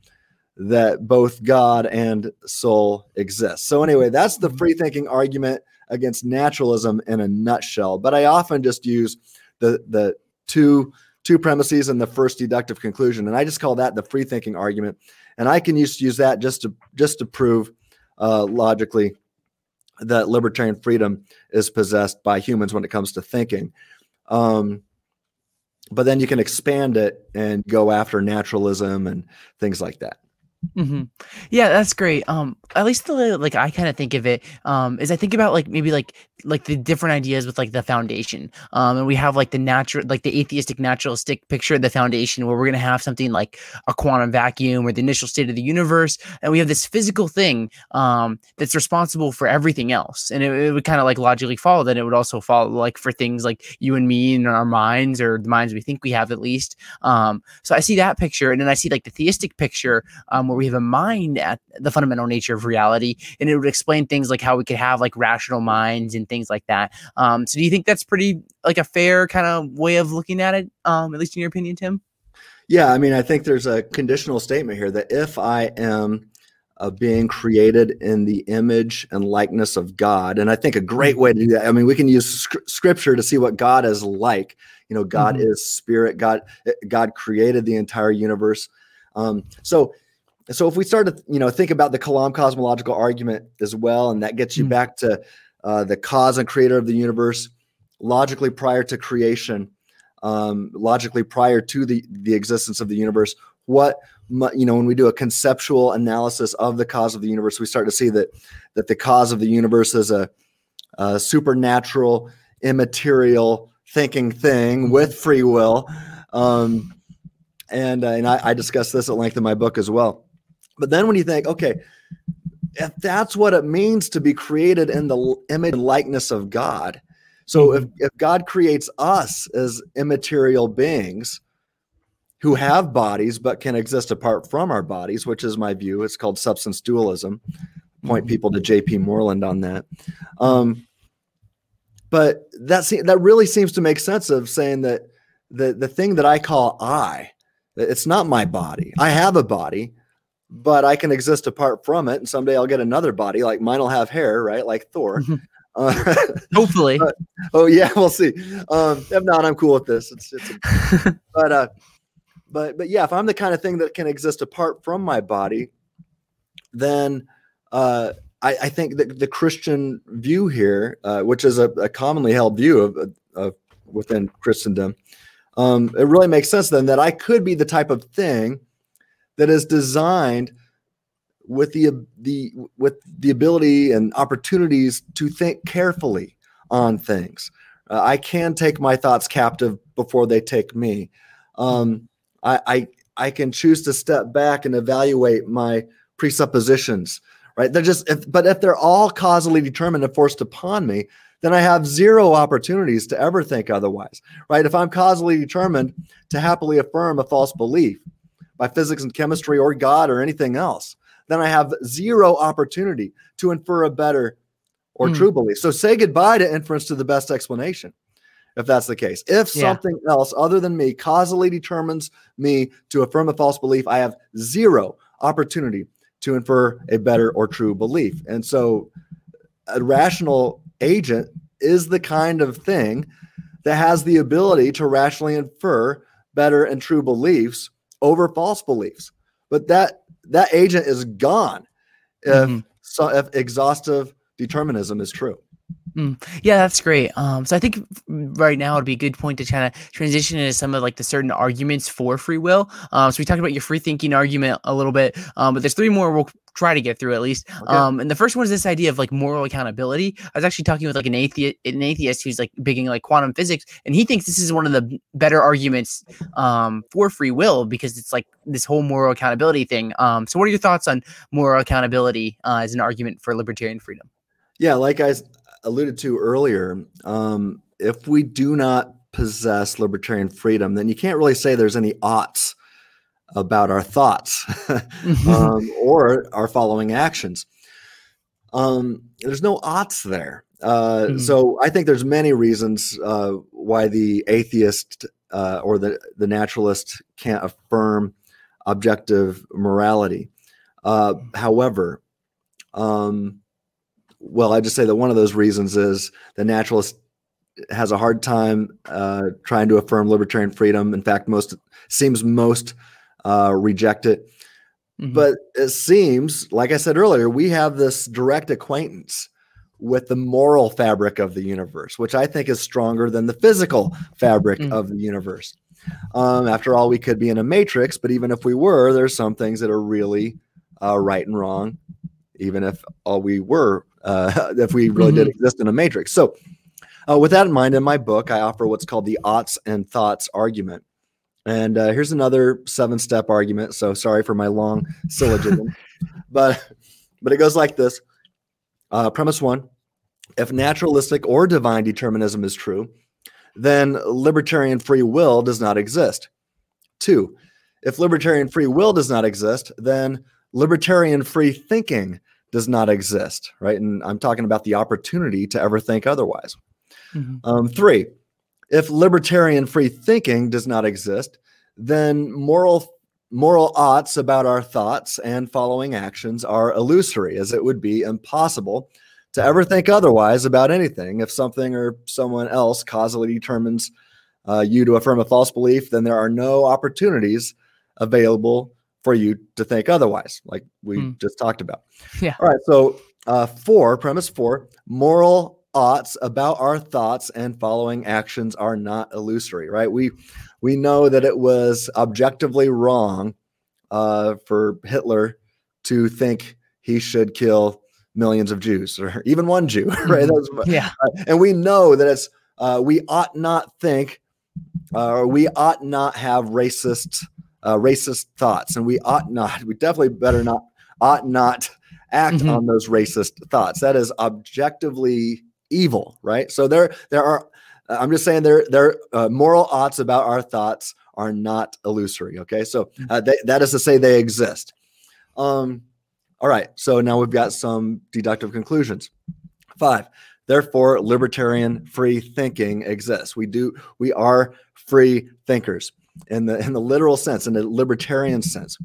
that both God and soul exist. So, anyway, that's the free thinking argument against naturalism in a nutshell. But I often just use the, the two, two premises and the first deductive conclusion. And I just call that the free thinking argument. And I can use, use that just to, just to prove uh, logically that libertarian freedom is possessed by humans when it comes to thinking. Um, but then you can expand it and go after naturalism and things like that. Mm-hmm. Yeah, that's great. Um, at least the like I kind of think of it um is I think about like maybe like like the different ideas with like the foundation. Um, and we have like the natural like the atheistic naturalistic picture of the foundation where we're gonna have something like a quantum vacuum or the initial state of the universe, and we have this physical thing um that's responsible for everything else. And it, it would kind of like logically follow that it would also follow like for things like you and me and our minds or the minds we think we have at least. Um, so I see that picture, and then I see like the theistic picture um where we have a mind at the fundamental nature of reality, and it would explain things like how we could have like rational minds and things like that. Um, so do you think that's pretty like a fair kind of way of looking at it? Um, at least in your opinion, Tim? Yeah, I mean, I think there's a conditional statement here that if I am uh, being created in the image and likeness of God, and I think a great way to do that. I mean, we can use sc- scripture to see what God is like. You know, God mm-hmm. is spirit. God, eh, God created the entire universe. Um, so so if we start to you know think about the Kalam cosmological argument as well, and that gets you mm-hmm. back to uh, the cause and creator of the universe, logically prior to creation, um, logically prior to the the existence of the universe, what you know when we do a conceptual analysis of the cause of the universe, we start to see that that the cause of the universe is a, a supernatural, immaterial thinking thing with free will. Um, and uh, and I, I discuss this at length in my book as well. But then when you think, okay, if that's what it means to be created in the image and likeness of God, so if, if God creates us as immaterial beings who have bodies but can exist apart from our bodies, which is my view, it's called substance dualism. Point people to J.P. Moreland on that. Um, but that that really seems to make sense of saying that the the thing that I call I, it's not my body. I have a body, but I can exist apart from it, and someday I'll get another body. Like mine will have hair, right? Like Thor. Uh, Hopefully. But, oh yeah, we'll see. Um, if not, I'm cool with this. It's, it's a, but uh, but but yeah, if I'm the kind of thing that can exist apart from my body, then uh, I, I think that the Christian view here, uh, which is a, a, commonly held view of, of within Christendom, um, it really makes sense then that I could be the type of thing that is designed with the the with the ability and opportunities to think carefully on things. Uh, I can take my thoughts captive before they take me. Um, I, I I can choose to step back and evaluate my presuppositions right? They're just, if, but if they're all causally determined and forced upon me, then I have zero opportunities to ever think otherwise, right? If I'm causally determined to happily affirm a false belief by physics and chemistry or God or anything else, then I have zero opportunity to infer a better or mm. true belief. So say goodbye to inference to the best explanation if that's the case. If yeah. something else other than me causally determines me to affirm a false belief, I have zero opportunity to infer a better or true belief. And so a rational agent is the kind of thing that has the ability to rationally infer better and true beliefs over false beliefs. But that that agent is gone if mm-hmm. so if exhaustive determinism is true. Mm. Yeah, that's great. Um, so I think right now it would be a good point to kind of transition into some of like the certain arguments for free will. Um, so we talked about your free thinking argument a little bit, um, but there's three more we'll try to get through at least. Okay. Um, and the first one is this idea of like moral accountability. I was actually talking with like an atheist, an atheist who's like bigging like quantum physics, and he thinks this is one of the better arguments um, for free will because it's like this whole moral accountability thing. Um, so what are your thoughts on moral accountability uh, as an argument for libertarian freedom? Yeah, like I alluded to earlier, um, if we do not possess libertarian freedom, then you can't really say there's any oughts about our thoughts um, or our following actions. Um, there's no oughts there. Uh, mm-hmm. So I think there's many reasons uh, why the atheist uh, or the, the naturalist can't affirm objective morality. Uh, however, um, well, I just say that one of those reasons is the naturalist has a hard time uh, trying to affirm libertarian freedom. In fact, most seems most uh, reject it. Mm-hmm. But it seems, like I said earlier, we have this direct acquaintance with the moral fabric of the universe, which I think is stronger than the physical fabric mm-hmm. of the universe. Um, after all, we could be in a matrix, but even if we were, there's some things that are really uh, right and wrong, even if all we were uh, if we really mm-hmm. did exist in a matrix. So, uh, with that in mind, in my book, I offer what's called the oughts and thoughts argument. And uh, here's another seven step argument. So, sorry for my long syllogism, but but it goes like this. Uh, premise one: If naturalistic or divine determinism is true, then libertarian free will does not exist. Two: If libertarian free will does not exist, then libertarian free thinking does not exist, right? And I'm talking about the opportunity to ever think otherwise. Mm-hmm. Um, three, if libertarian free thinking does not exist, then moral moral oughts about our thoughts and following actions are illusory, as it would be impossible to ever think otherwise about anything. If something or someone else causally determines uh, you to affirm a false belief, then there are no opportunities available for you to think otherwise, like we mm. just talked about. Yeah. All right. So, uh, four, premise four, moral oughts about our thoughts and following actions are not illusory, right? We we know that it was objectively wrong uh, for Hitler to think he should kill millions of Jews or even one Jew, right? Mm-hmm. yeah. Uh, and we know that it's uh, we ought not think uh, or we ought not have racist uh, racist thoughts, and we ought not. We definitely better not ought not act mm-hmm. on those racist thoughts. That is objectively evil, right? So there there are. I'm just saying there there uh, moral oughts about our thoughts are not illusory. Okay, so mm-hmm. uh, they, that is to say they exist. Um, all right, so now we've got some deductive conclusions. Five. Therefore, libertarian free thinking exists. We do we are free thinkers in the in the literal sense, in the libertarian sense.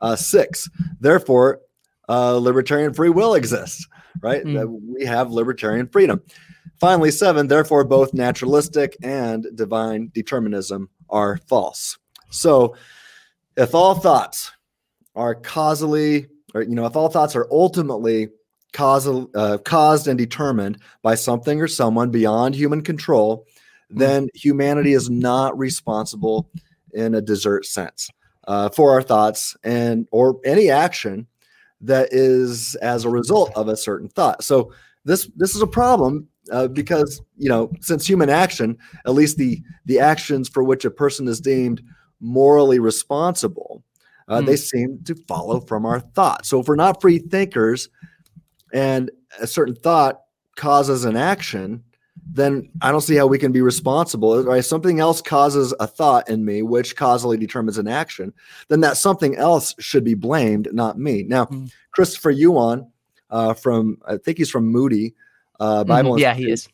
Uh, six. Therefore, uh, libertarian free will exists. Right? Mm. We have libertarian freedom. Finally, seven. Therefore, both naturalistic and divine determinism are false. So, if all thoughts are causally, or you know, if all thoughts are ultimately causal, uh, caused and determined by something or someone beyond human control, hmm. then humanity is not responsible in a desert sense uh, for our thoughts and or any action that is as a result of a certain thought. So this this is a problem uh, because you know since human action, at least the the actions for which a person is deemed morally responsible, uh, mm. they seem to follow from our thoughts. So if we're not free thinkers, and a certain thought causes an action, then I don't see how we can be responsible. Right? Something else causes a thought in me, which causally determines an action. Then that something else should be blamed, not me. Now, mm. Christopher Yuan uh, from I think he's from Moody uh, mm-hmm. Bible. Mm-hmm. Yeah, he is.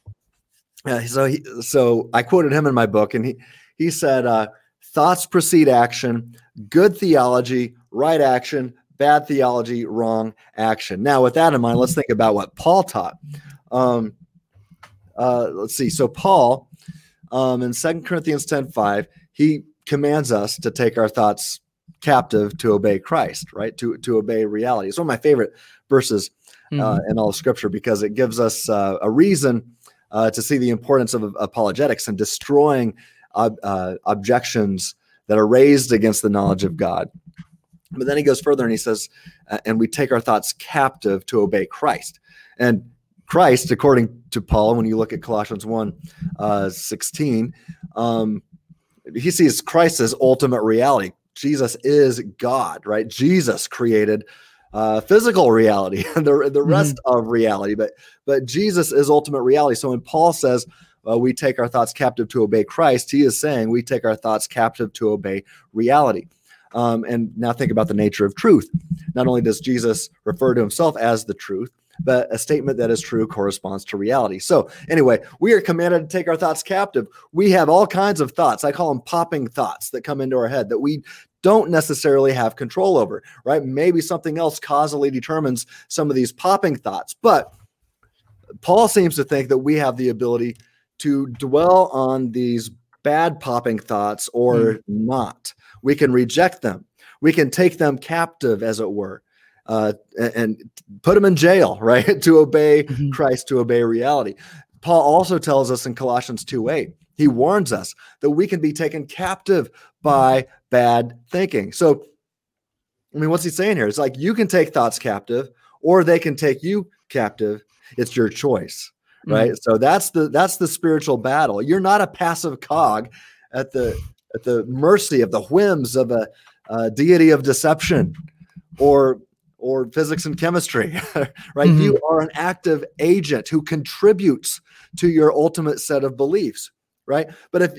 Yeah, so he, so I quoted him in my book, and he he said, uh, "Thoughts precede action. Good theology, right action, bad theology, wrong action. Now, with that in mind, let's think about what Paul taught. Um, uh, let's see. So, Paul um, in Second Corinthians ten five, he commands us to take our thoughts captive to obey Christ, right? To, to obey reality. It's one of my favorite verses uh, mm-hmm. in all of Scripture because it gives us uh, a reason uh, to see the importance of apologetics and destroying uh, objections that are raised against the knowledge of God. But then he goes further and he says, and we take our thoughts captive to obey Christ. And Christ, according to Paul, when you look at Colossians 1 uh, 16, um, he sees Christ as ultimate reality. Jesus is God, right? Jesus created uh, physical reality and the, the rest mm-hmm. of reality, but but Jesus is ultimate reality. So when Paul says uh, we take our thoughts captive to obey Christ, he is saying we take our thoughts captive to obey reality. Um, and now think about the nature of truth. Not only does Jesus refer to himself as the truth, but a statement that is true corresponds to reality. So, anyway, we are commanded to take our thoughts captive. We have all kinds of thoughts. I call them popping thoughts that come into our head that we don't necessarily have control over, right? Maybe something else causally determines some of these popping thoughts. But Paul seems to think that we have the ability to dwell on these bad popping thoughts or mm. not. We can reject them. We can take them captive, as it were, uh, and, put them in jail, right? to obey mm-hmm. Christ, to obey reality. Paul also tells us in Colossians 2 8, he warns us that we can be taken captive by bad thinking. So, I mean, what's he saying here? It's like you can take thoughts captive, or they can take you captive. It's your choice, right? Mm-hmm. So that's the that's the spiritual battle. You're not a passive cog at the at the mercy of the whims of a, a deity of deception or or physics and chemistry right? Mm-hmm. you are an active agent who contributes to your ultimate set of beliefs right? But if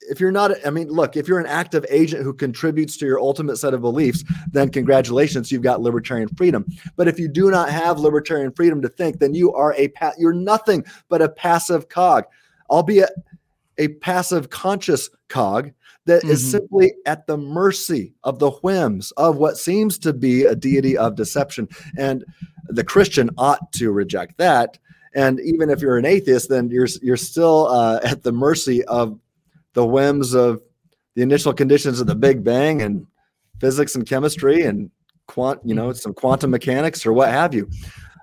if you're not i mean look if you're an active agent who contributes to your ultimate set of beliefs then congratulations you've got libertarian freedom. But if you do not have libertarian freedom to think then you are a you're nothing but a passive cog albeit a passive conscious cog that mm-hmm. is simply at the mercy of the whims of what seems to be a deity of deception. And the Christian ought to reject that. And even if you're an atheist, then you're you're still uh, at the mercy of the whims of the initial conditions of the Big Bang and physics and chemistry and quant, you know, some quantum mechanics or what have you.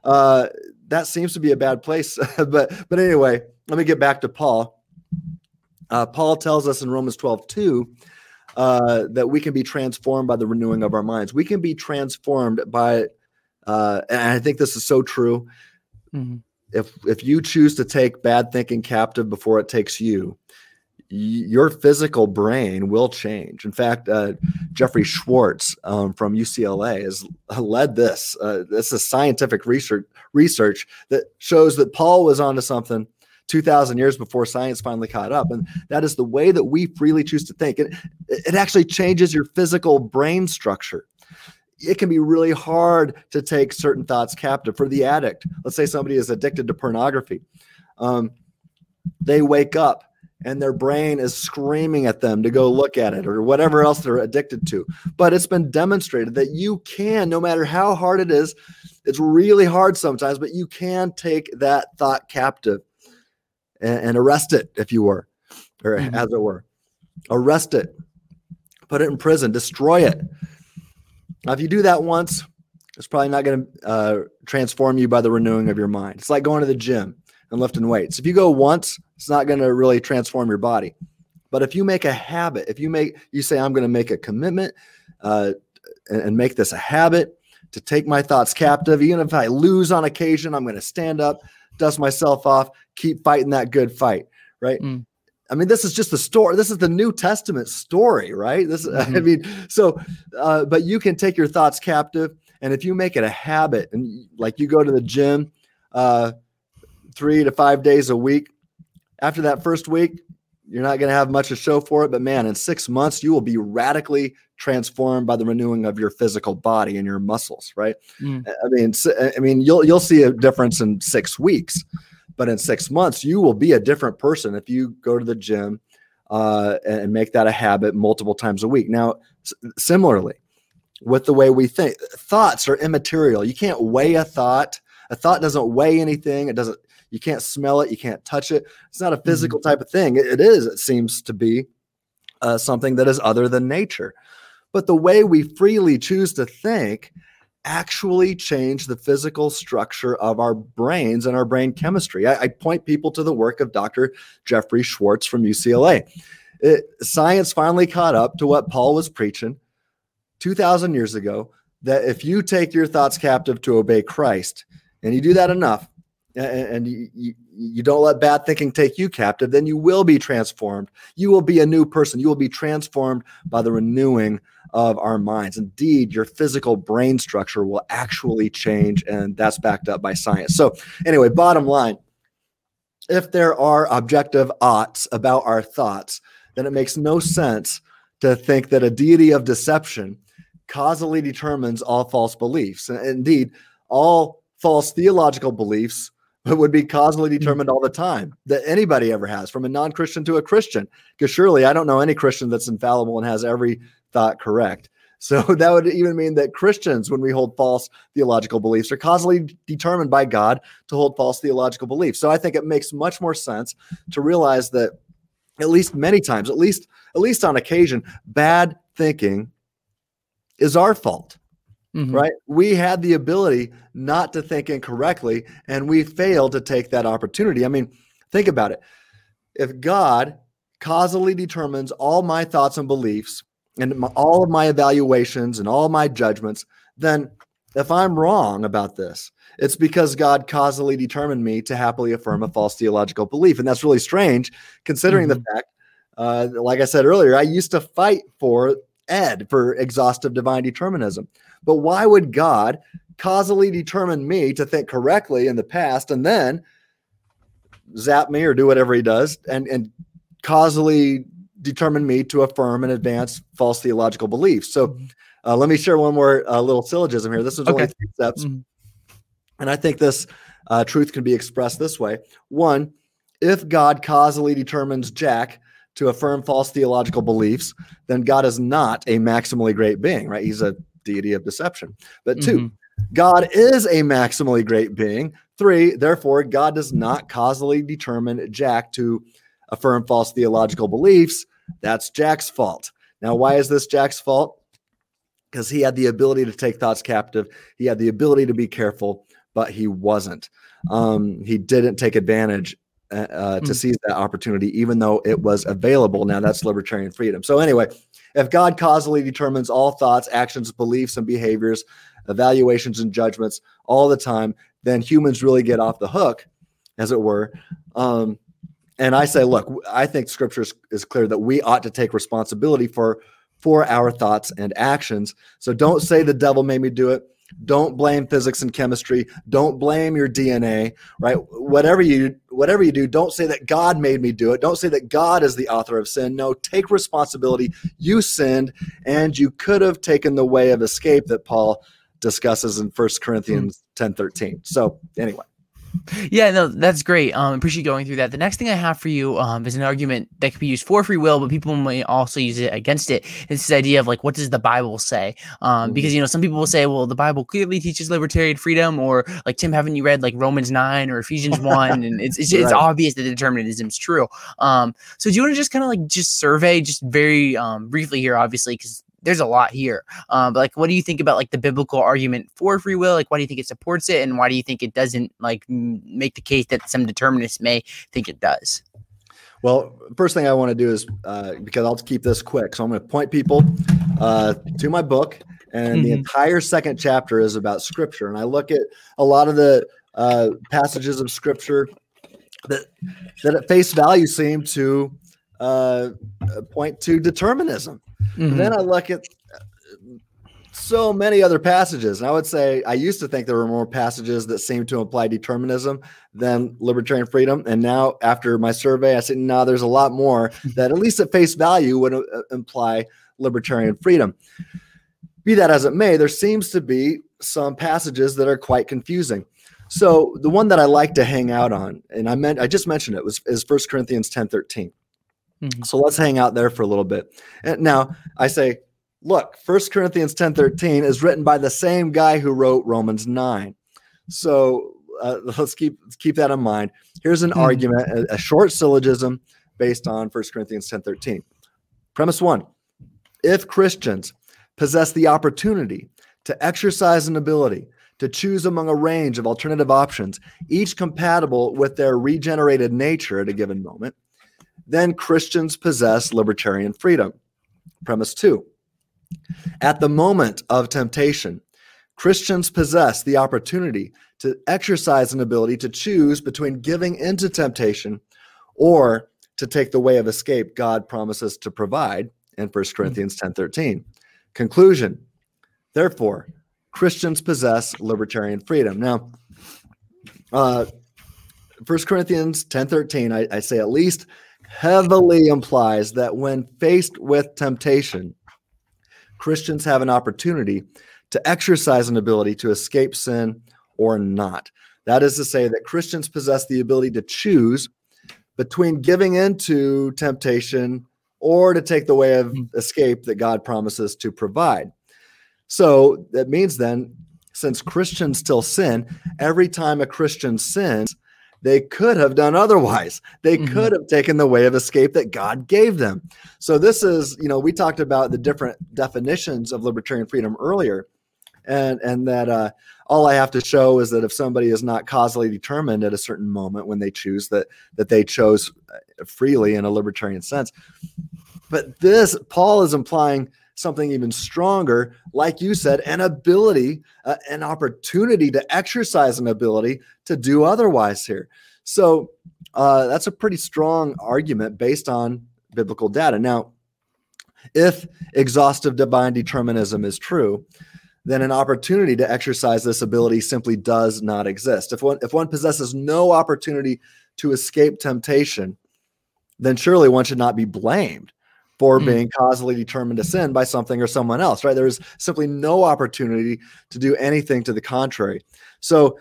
Uh, that seems to be a bad place. but but anyway, let me get back to Paul. Uh, Paul tells us in Romans 12, 2, uh, that we can be transformed by the renewing of our minds. We can be transformed by, uh, and I think this is so true. Mm-hmm. If if you choose to take bad thinking captive before it takes you, your physical brain will change. In fact, uh, Jeffrey Schwartz um, from UCLA has led this. Uh, this is scientific research research that shows that Paul was onto something 2,000 years before science finally caught up. And that is the way that we freely choose to think. It, it actually changes your physical brain structure. It can be really hard to take certain thoughts captive for the addict. Let's say somebody is addicted to pornography. Um, they wake up and their brain is screaming at them to go look at it or whatever else they're addicted to. But it's been demonstrated that you can, no matter how hard it is, it's really hard sometimes, but you can take that thought captive and, and arrest it, if you were, or mm-hmm. as it were. Arrest it, put it in prison, destroy it. Now, if you do that once, it's probably not going to uh, transform you by the renewing of your mind. It's like going to the gym and lifting weights. If you go once, it's not going to really transform your body. But if you make a habit, if you make, you say, I'm going to make a commitment uh, and, and make this a habit to take my thoughts captive, even if I lose on occasion, I'm going to stand up, dust myself off, keep fighting that good fight, right? Mm. I mean, this is just the story. This is the New Testament story, right? This, mm-hmm. I mean, so, uh, but you can take your thoughts captive, and if you make it a habit, and like you go to the gym uh, three to five days a week, after that first week, you're not going to have much to show for it. But man, in six months, you will be radically transformed by the renewing of your physical body and your muscles, right? Mm. I mean, I mean, you'll you'll see a difference in six weeks, but in six months, you will be a different person if you go to the gym uh, and make that a habit multiple times a week. Now, similarly, with the way we think, thoughts are immaterial. You can't weigh a thought. A thought doesn't weigh anything. It doesn't. You can't smell it. You can't touch it. It's not a mm-hmm. physical mm-hmm. type of thing. It, it is. It seems to be uh, something that is other than nature. But the way we freely choose to think actually change the physical structure of our brains and our brain chemistry. I, I point people to the work of Dr. Jeffrey Schwartz from UCLA. It, science finally caught up to what Paul was preaching 2,000 years ago that if you take your thoughts captive to obey Christ, and you do that enough, and, you, you don't let bad thinking take you captive, then you will be transformed. You will be a new person. You will be transformed by the renewing of our minds. Indeed, your physical brain structure will actually change, and that's backed up by science. So, anyway, bottom line if there are objective oughts about our thoughts, then it makes no sense to think that a deity of deception causally determines all false beliefs. And indeed, all false theological beliefs would be causally hmm. determined all the time that anybody ever has, from a non Christian to a Christian. Because surely I don't know any Christian that's infallible and has every thought correct. So that would even mean that Christians, when we hold false theological beliefs, are causally determined by God to hold false theological beliefs. So I think it makes much more sense to realize that at least many times, at least at least on occasion, bad thinking is our fault. Mm-hmm. Right? We had the ability not to think incorrectly, and we failed to take that opportunity. I mean, think about it. If God causally determines all my thoughts and beliefs and my, all of my evaluations and all my judgments, then if I'm wrong about this, it's because God causally determined me to happily affirm a false theological belief. And that's really strange considering mm-hmm. the fact, uh, like I said earlier, I used to fight for Ed for exhaustive divine determinism. But why would God causally determine me to think correctly in the past and then zap me or do whatever he does and, and causally determine me to affirm and advance false theological beliefs. So mm-hmm. uh, let me share one more uh, little syllogism here. This is okay. only three steps. Mm-hmm. And I think this uh, truth can be expressed this way. One, if God causally determines Jack to affirm false theological beliefs, then God is not a maximally great being, right? He's a deity of deception. But 2 mm-hmm. God is a maximally great being. Three, therefore, God does not causally determine Jack to affirm false theological beliefs. That's Jack's fault. Now, why is this Jack's fault? Because he had the ability to take thoughts captive, he had the ability to be careful, but he wasn't. Um, he didn't take advantage uh, uh to mm. seize that opportunity, even though it was available. Now, that's libertarian freedom. So, anyway, if God causally determines all thoughts, actions, beliefs, and behaviors, evaluations, and judgments all the time, then humans really get off the hook, as it were. Um, and I say, look, I think Scripture is, is clear that we ought to take responsibility for for our thoughts and actions. So don't say the devil made me do it. Don't blame physics and chemistry. Don't blame your DNA, right? Whatever you whatever you do, don't say that God made me do it. Don't say that God is the author of sin. No, take responsibility. You sinned and you could have taken the way of escape that Paul discusses in First Corinthians 10 13. So anyway yeah, no, that's great. Um, appreciate going through that. The next thing I have for you um, is an argument that could be used for free will, but people may also use it against it. It's this idea of like, what does the Bible say? Um, because you know, some people will say, well, the Bible clearly teaches libertarian freedom, or like Tim, haven't you read like Romans nine or Ephesians one? And it's it's, right. it's obvious that determinism is true. Um, so do you want to just kind of like just survey, just very um briefly here, obviously, because there's a lot here. Um, but like, what do you think about like the biblical argument for free will? Like, why do you think it supports it, and why do you think it doesn't like make the case that some determinists may think it does? Well, first thing I want to do is uh, because I'll keep this quick, so I'm going to point people uh, to my book, and mm-hmm. the entire second chapter is about Scripture, and I look at a lot of the uh, passages of Scripture that that at face value seem to uh, point to determinism. Mm-hmm. Then I look at so many other passages. And I would say I used to think there were more passages that seemed to imply determinism than libertarian freedom. And now, after my survey, I said, no, there's a lot more that, at least at face value, would uh, imply libertarian freedom. Be that as it may, there seems to be some passages that are quite confusing. So the one that I like to hang out on, and I meant I just mentioned it was is 1 Corinthians 10 13. Mm-hmm. So let's hang out there for a little bit. And now I say, look, First Corinthians 10 13 is written by the same guy who wrote Romans 9. So uh, let's keep keep that in mind. Here's an mm-hmm. argument, a, a, short syllogism based on First Corinthians 10 13. Premise one if Christians possess the opportunity to exercise an ability to choose among a range of alternative options, each compatible with their regenerated nature at a given moment, then Christians possess libertarian freedom. Premise two At the moment of temptation, Christians possess the opportunity to exercise an ability to choose between giving into temptation or to take the way of escape God promises to provide in 1 Corinthians 10 13. Conclusion Therefore, Christians possess libertarian freedom. Now, uh, 1 Corinthians 10 13, I, I say at least heavily implies that when faced with temptation, Christians have an opportunity to exercise an ability to escape sin or not. That is to say, that Christians possess the ability to choose between giving into temptation or to take the way of hmm. escape that God promises to provide. So that means then, since Christians still sin, every time a Christian sins, they could have done otherwise. They mm-hmm. could have taken the way of escape that God gave them. So, this is, you know, we talked about the different definitions of libertarian freedom earlier, and, and that uh, all I have to show is that if somebody is not causally determined at a certain moment when they choose, that, that they chose uh, freely in a libertarian sense. But this, Paul is implying something even stronger, like you said, an ability, uh, an opportunity to exercise an ability to do otherwise here. So uh, that's a pretty strong argument based on biblical data. Now, if exhaustive divine determinism is true, then an opportunity to exercise this ability simply does not exist. If one if one possesses no opportunity to escape temptation, then surely one should not be blamed for mm. being causally determined to sin by something or someone else, right? There is simply no opportunity to do anything to the contrary. So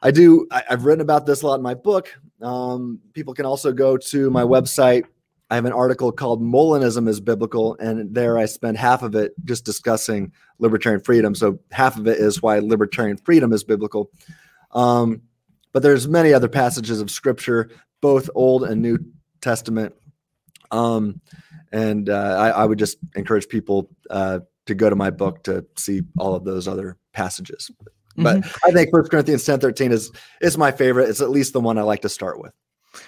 I do, I, have written about this a lot in my book. Um, people can also go to my website. I have an article called Molinism is Biblical, and there I spend half of it just discussing libertarian freedom. So half of it is why libertarian freedom is biblical. Um, but there's many other passages of scripture, both Old and New Testament. Um, and uh, I, I, would just encourage people uh, to go to my book to see all of those other passages. But mm-hmm. I think First Corinthians ten thirteen is is my favorite. It's at least the one I like to start with.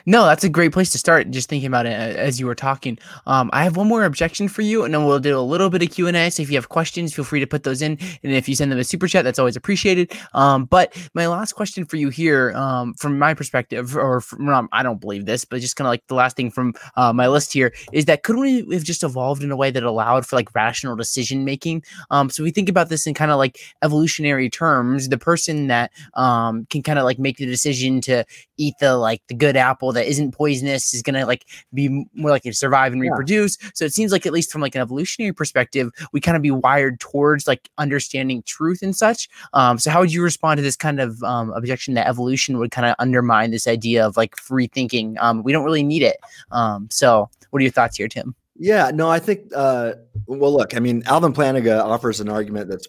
No, that's a great place to start. Just thinking about it as you were talking. Um, I have one more objection for you, and then we'll do a little bit of Q and A. So if you have questions, feel free to put those in, and if you send them a super chat, that's always appreciated. Um, but my last question for you here, um, from my perspective, or from, I don't believe this, but just kind of like the last thing from uh, my list here is that could we have just evolved in a way that allowed for like rational decision making? Um, so we think about this in kind of like evolutionary terms. The person that um can kind of like make the decision to eat the like the good apple that isn't poisonous is going to like be more likely to survive and reproduce. Yeah. So it seems like at least from like an evolutionary perspective, we kind of be wired towards like understanding truth and such. Um, so how would you respond to this kind of um, objection that evolution would kind of undermine this idea of like free thinking? Um, we don't really need it. Um, so what are your thoughts here, Tim? Yeah, no, I think. Uh, well, look, I mean, Alvin Plantinga offers an argument that's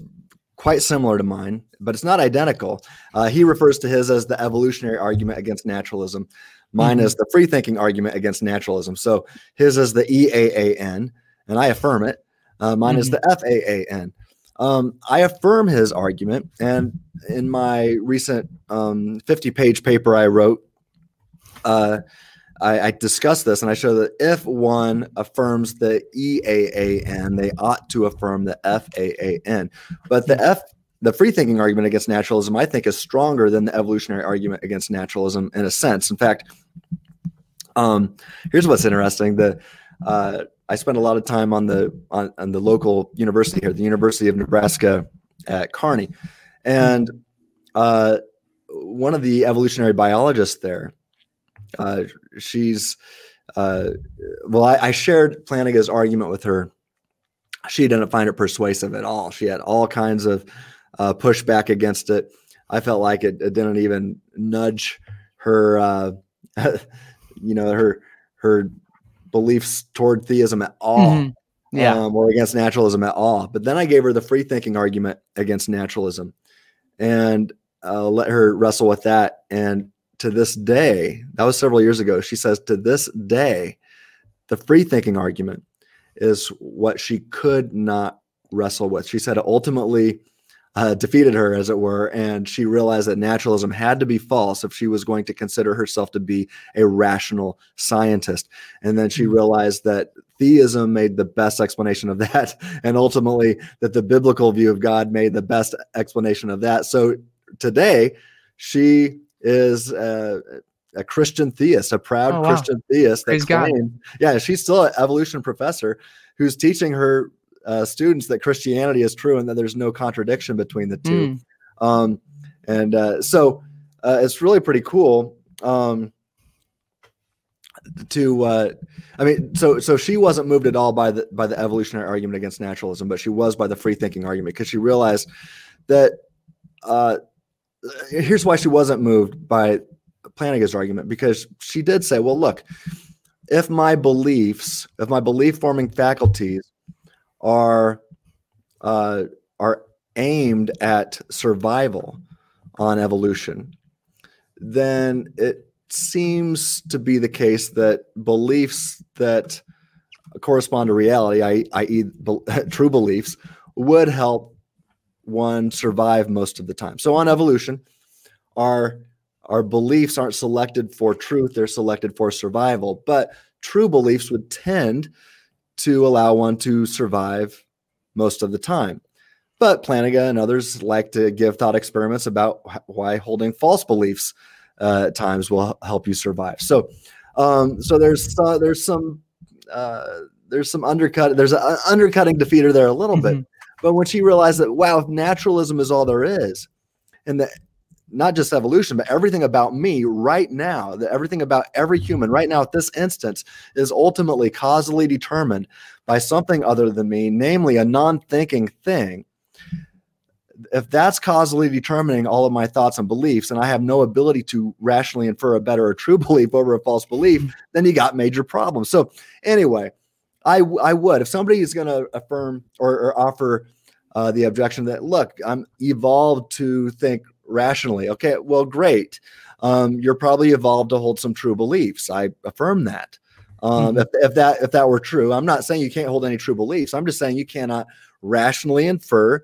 quite similar to mine, but it's not identical. Uh, he refers to his as the evolutionary argument against naturalism. Mine mm-hmm. is the free thinking argument against naturalism. So his is the EAAN, and I affirm it. Uh, mine mm-hmm. is the FAAN. Um, I affirm his argument, and in my recent um, 50 page paper I wrote, uh, I, I discuss this and I show that if one affirms the EAAN, they ought to affirm the FAAN. But the F, the free thinking argument against naturalism, I think, is stronger than the evolutionary argument against naturalism in a sense. In fact, um, here's what's interesting: the uh, I spent a lot of time on the on, on the local university here, the University of Nebraska at Kearney, and uh, one of the evolutionary biologists there uh, she's uh, well, I, I shared Plantinga's argument with her. She didn't find it persuasive at all. She had all kinds of uh, pushback against it. I felt like it, it didn't even nudge her, uh, you know, her her beliefs toward theism at all. Mm-hmm. Yeah. Um, or against naturalism at all. But then I gave her the free thinking argument against naturalism and uh, let her wrestle with that. And to this day, that was several years ago, she says to this day, the free thinking argument is what she could not wrestle with. She said it ultimately uh, defeated her, as it were, and she realized that naturalism had to be false if she was going to consider herself to be a rational scientist. And then she mm-hmm. realized that theism made the best explanation of that, and ultimately that the biblical view of God made the best explanation of that. So today, she is a, a Christian theist, a proud oh, wow. Christian theist. That claimed, yeah, she's still an evolution professor who's teaching her uh, students that Christianity is true and that there's no contradiction between the two. Mm. Um, and uh, so uh, it's really pretty cool. Um, to uh, I mean, so so she wasn't moved at all by the by the evolutionary argument against naturalism, but she was by the free thinking argument because she realized that uh, here's why she wasn't moved by Plantinga's argument because she did say, well, look, if my beliefs, if my belief forming faculties are uh, are aimed at survival on evolution, then it seems to be the case that beliefs that correspond to reality, i.e., true beliefs, would help one survive most of the time. So on evolution, our our beliefs aren't selected for truth, they're selected for survival. But true beliefs would tend to allow one to survive most of the time. But Plantinga and others like to give thought experiments about why holding false beliefs uh, at times will help you survive. So, um, so there's uh, there's some uh, there's some undercut there's an undercutting defeater there a little mm-hmm. bit. But when she realized that, wow, if naturalism is all there is, and that not just evolution, but everything about me right now, that everything about every human right now at this instance is ultimately causally determined by something other than me, namely a non thinking thing. If that's causally determining all of my thoughts and beliefs, and I have no ability to rationally infer a better or true belief over a false belief, then you got major problems. So, anyway, I I would if somebody is going to affirm or, or offer uh, the objection that look, I'm evolved to think rationally. Okay, well, great. Um, you're probably evolved to hold some true beliefs. I affirm that. Um, mm-hmm. if, if that if that were true, I'm not saying you can't hold any true beliefs. I'm just saying you cannot rationally infer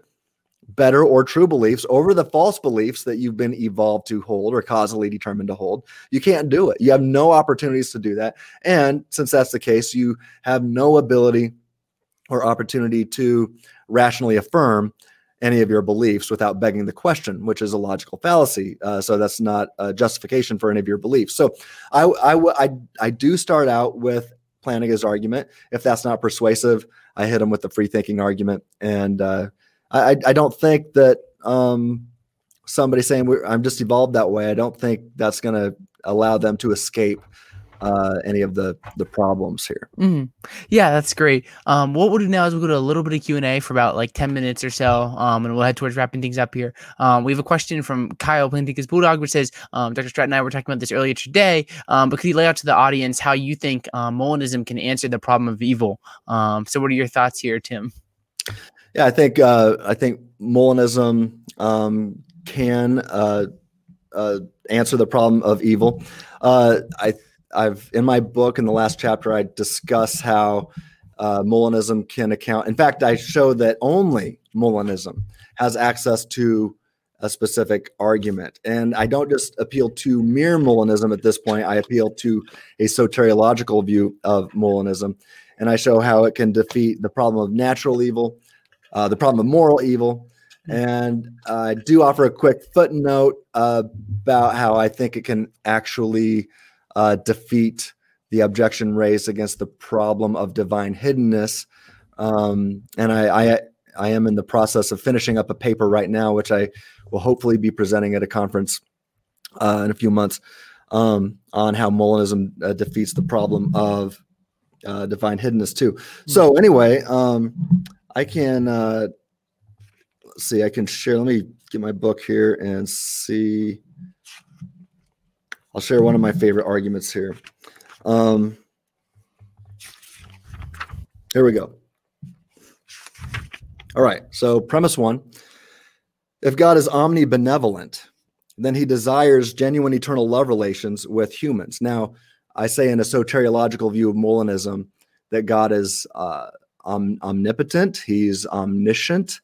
better or true beliefs over the false beliefs that you've been evolved to hold or causally determined to hold. You can't do it. You have no opportunities to do that. And since that's the case, you have no ability or opportunity to rationally affirm any of your beliefs without begging the question, which is a logical fallacy. Uh, so that's not a justification for any of your beliefs. So I, I, I, I do start out with Plantinga's argument. If that's not persuasive, I hit him with the free thinking argument. And uh, I, I don't think that um, somebody saying I'm just evolved that way, I don't think that's going to allow them to escape uh, any of the the problems here. Mm-hmm. Yeah, that's great. Um, what we'll do now is we'll go to a little bit of Q and A for about like ten minutes or so, um, and we'll head towards wrapping things up here. Um, we have a question from Kyle Plantinga's Bulldog, which says, um, "Dr. Stratton and I were talking about this earlier today, um, but could you lay out to the audience how you think um, Molinism can answer the problem of evil?" Um, so, what are your thoughts here, Tim? Yeah, I think uh, I think Molinism um, can uh, uh, answer the problem of evil. Uh, I I've in my book in the last chapter I discuss how uh, Molinism can account. In fact, I show that only Molinism has access to a specific argument, and I don't just appeal to mere Molinism at this point. I appeal to a soteriological view of Molinism, and I show how it can defeat the problem of natural evil, uh, the problem of moral evil, and I do offer a quick footnote uh, about how I think it can actually uh, defeat the objection raised against the problem of divine hiddenness. Um, and I, I, I am in the process of finishing up a paper right now, which I will hopefully be presenting at a conference uh, in a few months um, on how Molinism uh, defeats the problem of uh, divine hiddenness too. So anyway, um, I can uh, see. I can share. Let me get my book here and see. I'll share one of my favorite arguments here. Um, here we go. All right. So, premise one if God is omnibenevolent, then he desires genuine eternal love relations with humans. Now, I say in a soteriological view of Molinism that God is uh, om- omnipotent, he's omniscient,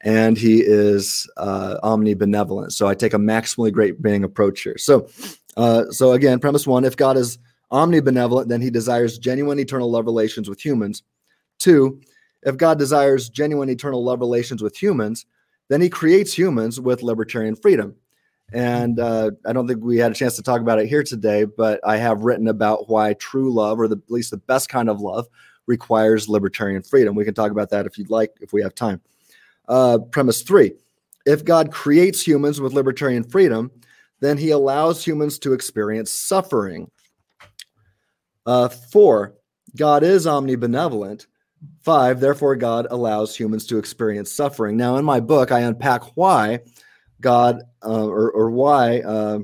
and he is uh, omnibenevolent. So I take a maximally great being approach here. So uh, so again, premise one: if God is omnibenevolent, then He desires genuine eternal love relations with humans. Two, if God desires genuine eternal love relations with humans, then He creates humans with libertarian freedom. And uh, I don't think we had a chance to talk about it here today, but I have written about why true love, or the, at least the best kind of love, requires libertarian freedom. We can talk about that if you'd like, if we have time. Uh, premise three if God creates humans with libertarian freedom, then he allows humans to experience suffering. Uh, four, God is omnibenevolent. Five, therefore, God allows humans to experience suffering. Now, in my book, I unpack why God uh, or, or, why uh,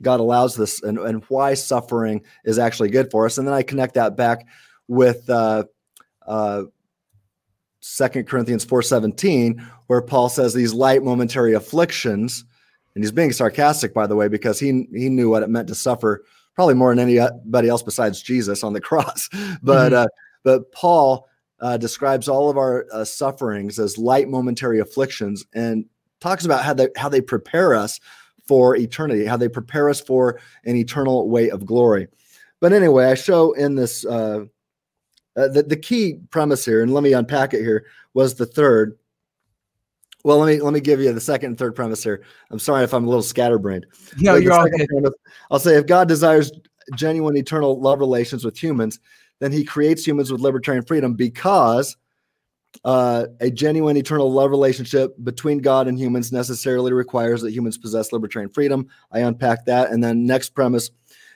God allows this and, and why suffering is actually good for us. And then I connect that back with uh, uh, Second Corinthians 4:17, where Paul says these light momentary afflictions and he's being sarcastic, by the way, because he he knew what it meant to suffer probably more than anybody else besides Jesus on the cross. but mm-hmm. uh, but Paul uh, describes all of our uh, sufferings as light momentary afflictions and talks about how they how they prepare us for eternity, how they prepare us for an eternal way of glory. But anyway, I show in this uh, uh, the the key premise here, and let me unpack it here. Was the third well, let me let me give you the second and third premise here. I'm sorry if I'm a little scatterbrained. No, you're all good. Premise, I'll say if God desires genuine eternal love relations with humans, then He creates humans with libertarian freedom because uh, a genuine eternal love relationship between God and humans necessarily requires that humans possess libertarian freedom. I unpack that, and then next premise: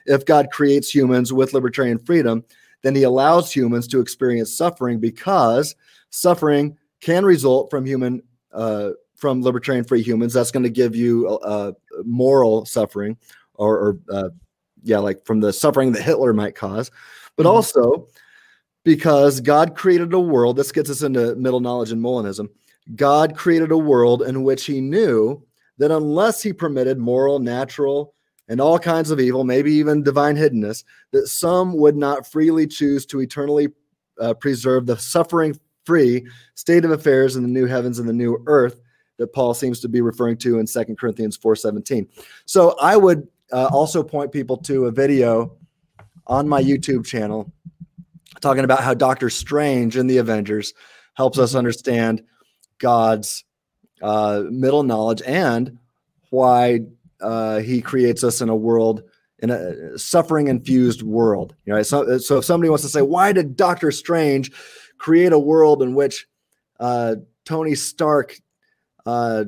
if God creates humans with libertarian freedom, then He allows humans to experience suffering because suffering can result from human uh, from libertarian free humans. That's going to give you uh, moral suffering, or, or uh, yeah, like from the suffering that Hitler might cause, but mm-hmm. also because God created a world. This gets us into middle knowledge and Molinism. God created a world in which He knew that unless He permitted moral, natural, and all kinds of evil, maybe even divine hiddenness, that some would not freely choose to eternally uh, preserve the suffering free state of affairs in the new heavens and the new earth, that Paul seems to be referring to in Second Corinthians 4:17. So I would uh, also point people to a video on my YouTube channel talking about how Doctor Strange in the Avengers helps us understand God's uh, middle knowledge and why uh, He creates us in a world in a suffering infused world. You know, so, so if somebody wants to say, why did Doctor Strange create a world in which uh, Tony Stark, uh,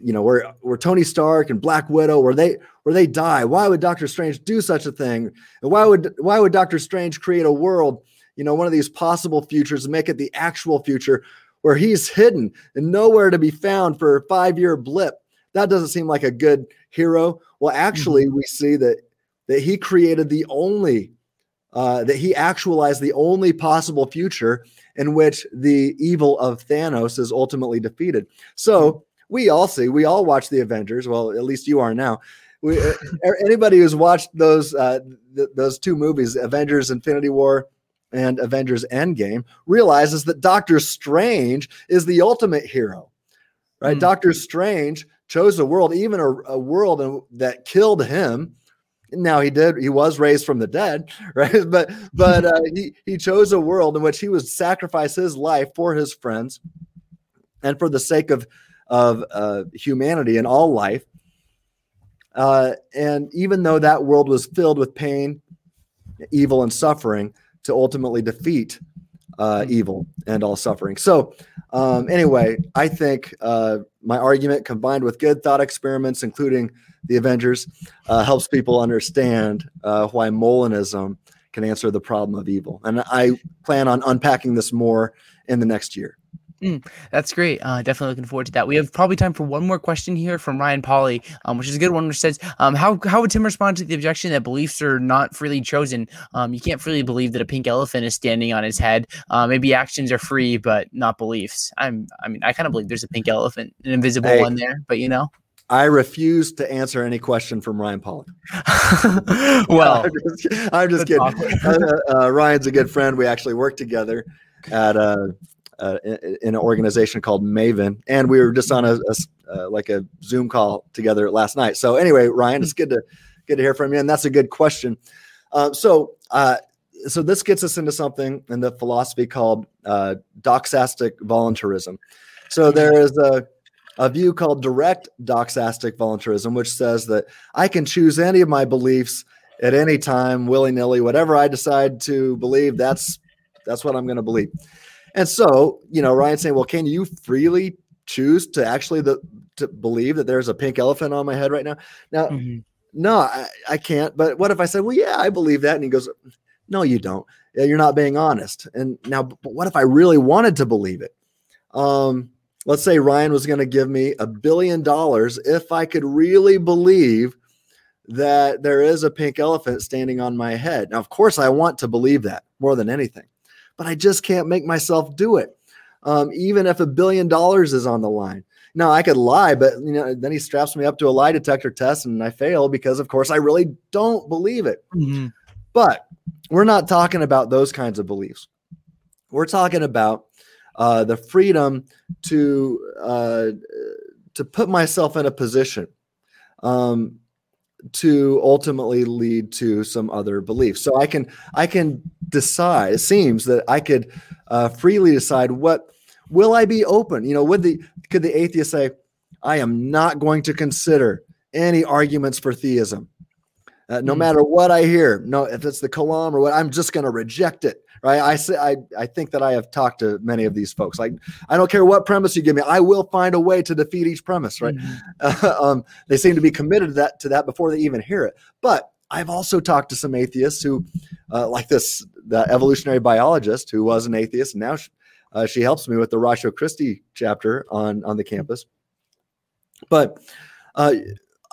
you know, where where Tony Stark and Black Widow, where they where they die? Why would Doctor Strange do such a thing? And why would why would Doctor Strange create a world, you know, one of these possible futures and make it the actual future where he's hidden and nowhere to be found for a five year blip? That doesn't seem like a good hero. Well, actually, mm-hmm. we see that that he created the only uh, that he actualized the only possible future in which the evil of Thanos is ultimately defeated. So we all see, we all watch the Avengers. Well, at least you are now. We, uh, anybody who's watched those uh, th- those two movies, Avengers: Infinity War and Avengers: Endgame, realizes that Doctor Strange is the ultimate hero. Right? Mm. Doctor Strange chose a world, even a, a world that killed him now he did he was raised from the dead right? But but uh, he he chose a world in which he would sacrifice his life for his friends and for the sake of of uh, humanity and all life. Uh, and even though that world was filled with pain evil and suffering to ultimately defeat uh, evil and all suffering. So um, anyway i think uh, my argument combined with good thought experiments including the Avengers, uh, helps people understand uh, why Molinism can answer the problem of evil. And I plan on unpacking this more in the next year. Mm, that's great. Uh, definitely looking forward to that. We have probably time for one more question here from Ryan Polly, um, which is a good one, which says, um, how, how would Tim respond to the objection that beliefs are not freely chosen? Um, you can't freely believe that a pink elephant is standing on his head. Uh, maybe actions are free, but not beliefs. I'm, I mean, I kind of believe there's a pink elephant, an invisible hey, one there, but you know. I refuse to answer any question from Ryan Pollock. well, I'm just, I'm just kidding. Uh, uh, Ryan's a good friend. We actually work together at uh, uh, in, in, an organization called Maven, and we were just on a, a uh, like a Zoom call together last night. So anyway, Ryan, it's good to good to hear from you, and that's a good question. Uh, so so this gets us into something in the philosophy called doxastic voluntarism. So there is a a view called direct doxastic voluntarism, which says that I can choose any of my beliefs at any time, willy nilly, whatever I decide to believe. That's that's what I'm going to believe. And so, you know, Ryan's saying, well, can you freely choose to actually the to believe that there's a pink elephant on my head right now? Now, mm-hmm. no, I, I can't. But what if I said, well, yeah, I believe that, and he goes, no, you don't. You're not being honest. And now, but what if I really wanted to believe it? Um, let's say Ryan was going to give me a billion dollars if I could really believe that there is a pink elephant standing on my head. Now, of course, I want to believe that more than anything, but I just can't make myself do it. Um, even if a billion dollars is on the line. Now I could lie, but you know, then he straps me up to a lie detector test and I fail because, of course, I really don't believe it. Mm-hmm. But we're not talking about those kinds of beliefs. We're talking about uh, the freedom to uh, to put myself in a position um, to ultimately lead to some other belief. So I can I can decide. It seems that I could uh, freely decide what will I be open. You know, would the could the atheist say, I am not going to consider any arguments for theism. Uh, no mm. matter what I hear, no, if it's the Kalam or what, I'm just going to reject it right? I say I, I think that I have talked to many of these folks. Like I don't care what premise you give me, I will find a way to defeat each premise, right? Mm-hmm. um, they seem to be committed to that to that before they even hear it. But I've also talked to some atheists who, uh, like this the evolutionary biologist who was an atheist, and now she, uh, she helps me with the Ratio Christi chapter on on the campus. But uh,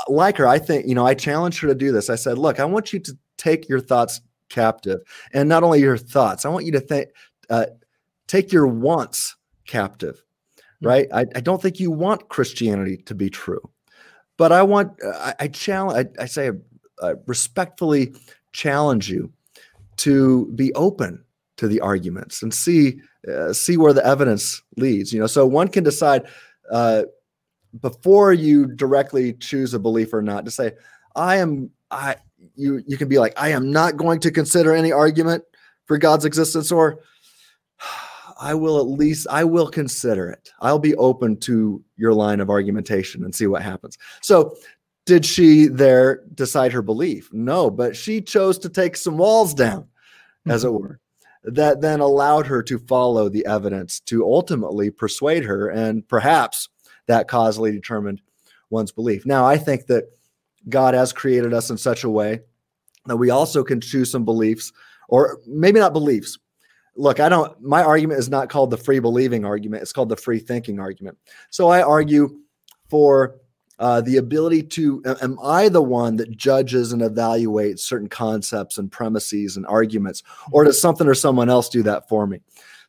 like her, I think you know I challenged her to do this. I said, "Look, I want you to take your thoughts captive. And not only your thoughts, I want you to think, uh, take your wants captive, hmm. right? I, I, don't think you want Christianity to be true, but I want, I, I challenge, I, I say, I respectfully challenge you to be open to the arguments and see uh, see where the evidence leads. You know, so one can decide uh, before you directly choose a belief or not, to say, I am, I, you, you can be like, I am not going to consider any argument for God's existence, or I will at least, I will consider it. I'll be open to your line of argumentation and see what happens. So, did she there decide her belief? No, but she chose to take some walls down, as it mm-hmm. were that then allowed her to follow the evidence to ultimately persuade her, and perhaps that causally determined one's belief. Now, I think that God has created us in such a way that we also can choose some beliefs, or maybe not beliefs. Look, I don't, my argument is not called the free believing argument, it's called the free thinking argument. So I argue for uh, the ability to am i the one that judges and evaluates certain concepts and premises and arguments or does something or someone else do that for me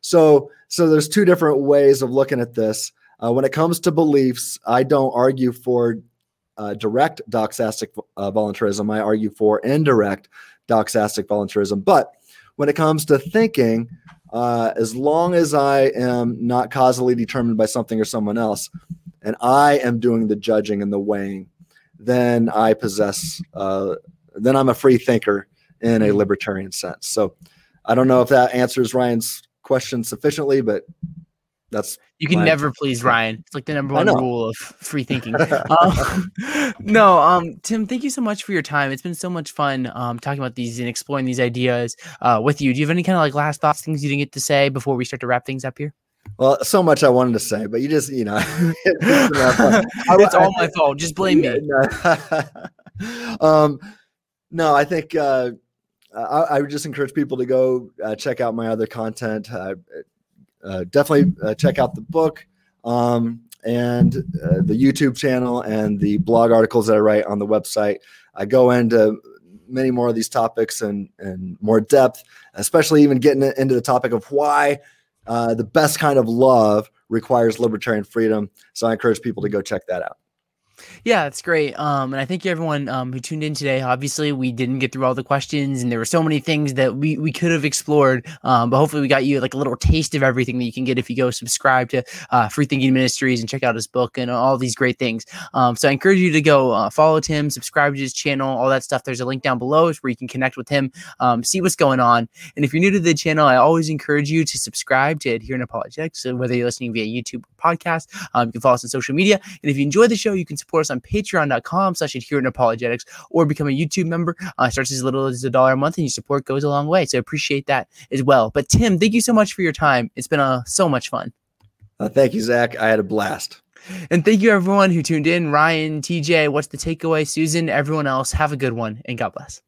so so there's two different ways of looking at this uh, when it comes to beliefs i don't argue for uh, direct doxastic uh, voluntarism. I argue for indirect doxastic voluntarism. But when it comes to thinking uh, as long as i am not causally determined by something or someone else and I am doing the judging and the weighing, then I possess, uh, then I'm a free thinker in a libertarian sense. So I don't know if that answers Ryan's question sufficiently, but that's you can never please Ryan. It's like the number one rule of free thinking. um, no, um, Tim, thank you so much for your time. It's been so much fun um, talking about these and exploring these ideas uh, with you. Do you have any kind of like last thoughts, things you didn't get to say before we start to wrap things up here? Well, so much I wanted to say, but you just, you know, it's all my fault. Just blame me. um, no, I think uh, I, I, would just encourage people to go uh, check out my other content. Uh definitely uh, check out the book um, and uh, the YouTube channel and the blog articles that I write on the website. I go into many more of these topics and and more depth, especially even getting into the topic of why uh, the best kind of love requires libertarian freedom. So I encourage people to go check that out. Yeah, that's great. Um, and I thank everyone um, who tuned in today. Obviously, we didn't get through all the questions, and there were so many things that we, we could have explored. Um, but hopefully, we got you like a little taste of everything that you can get if you go subscribe to uh, Free Thinking Ministries and check out his book and all these great things. Um, so I encourage you to go uh, follow Tim, subscribe to his channel, all that stuff. There's a link down below where you can connect with him, um, see what's going on. And if you're new to the channel, I always encourage you to subscribe to Adherent Apologetics. So whether you're listening via YouTube or podcast, um, you can follow us on social media. And if you enjoy the show, you can support us on patreon.com slash adherent apologetics or become a YouTube member. Uh, starts as little as a dollar a month and your support goes a long way. So I appreciate that as well. But Tim, thank you so much for your time. It's been uh, so much fun. Uh, thank you, Zach. I had a blast. And thank you everyone who tuned in. Ryan, TJ, what's the takeaway? Susan, everyone else, have a good one and God bless.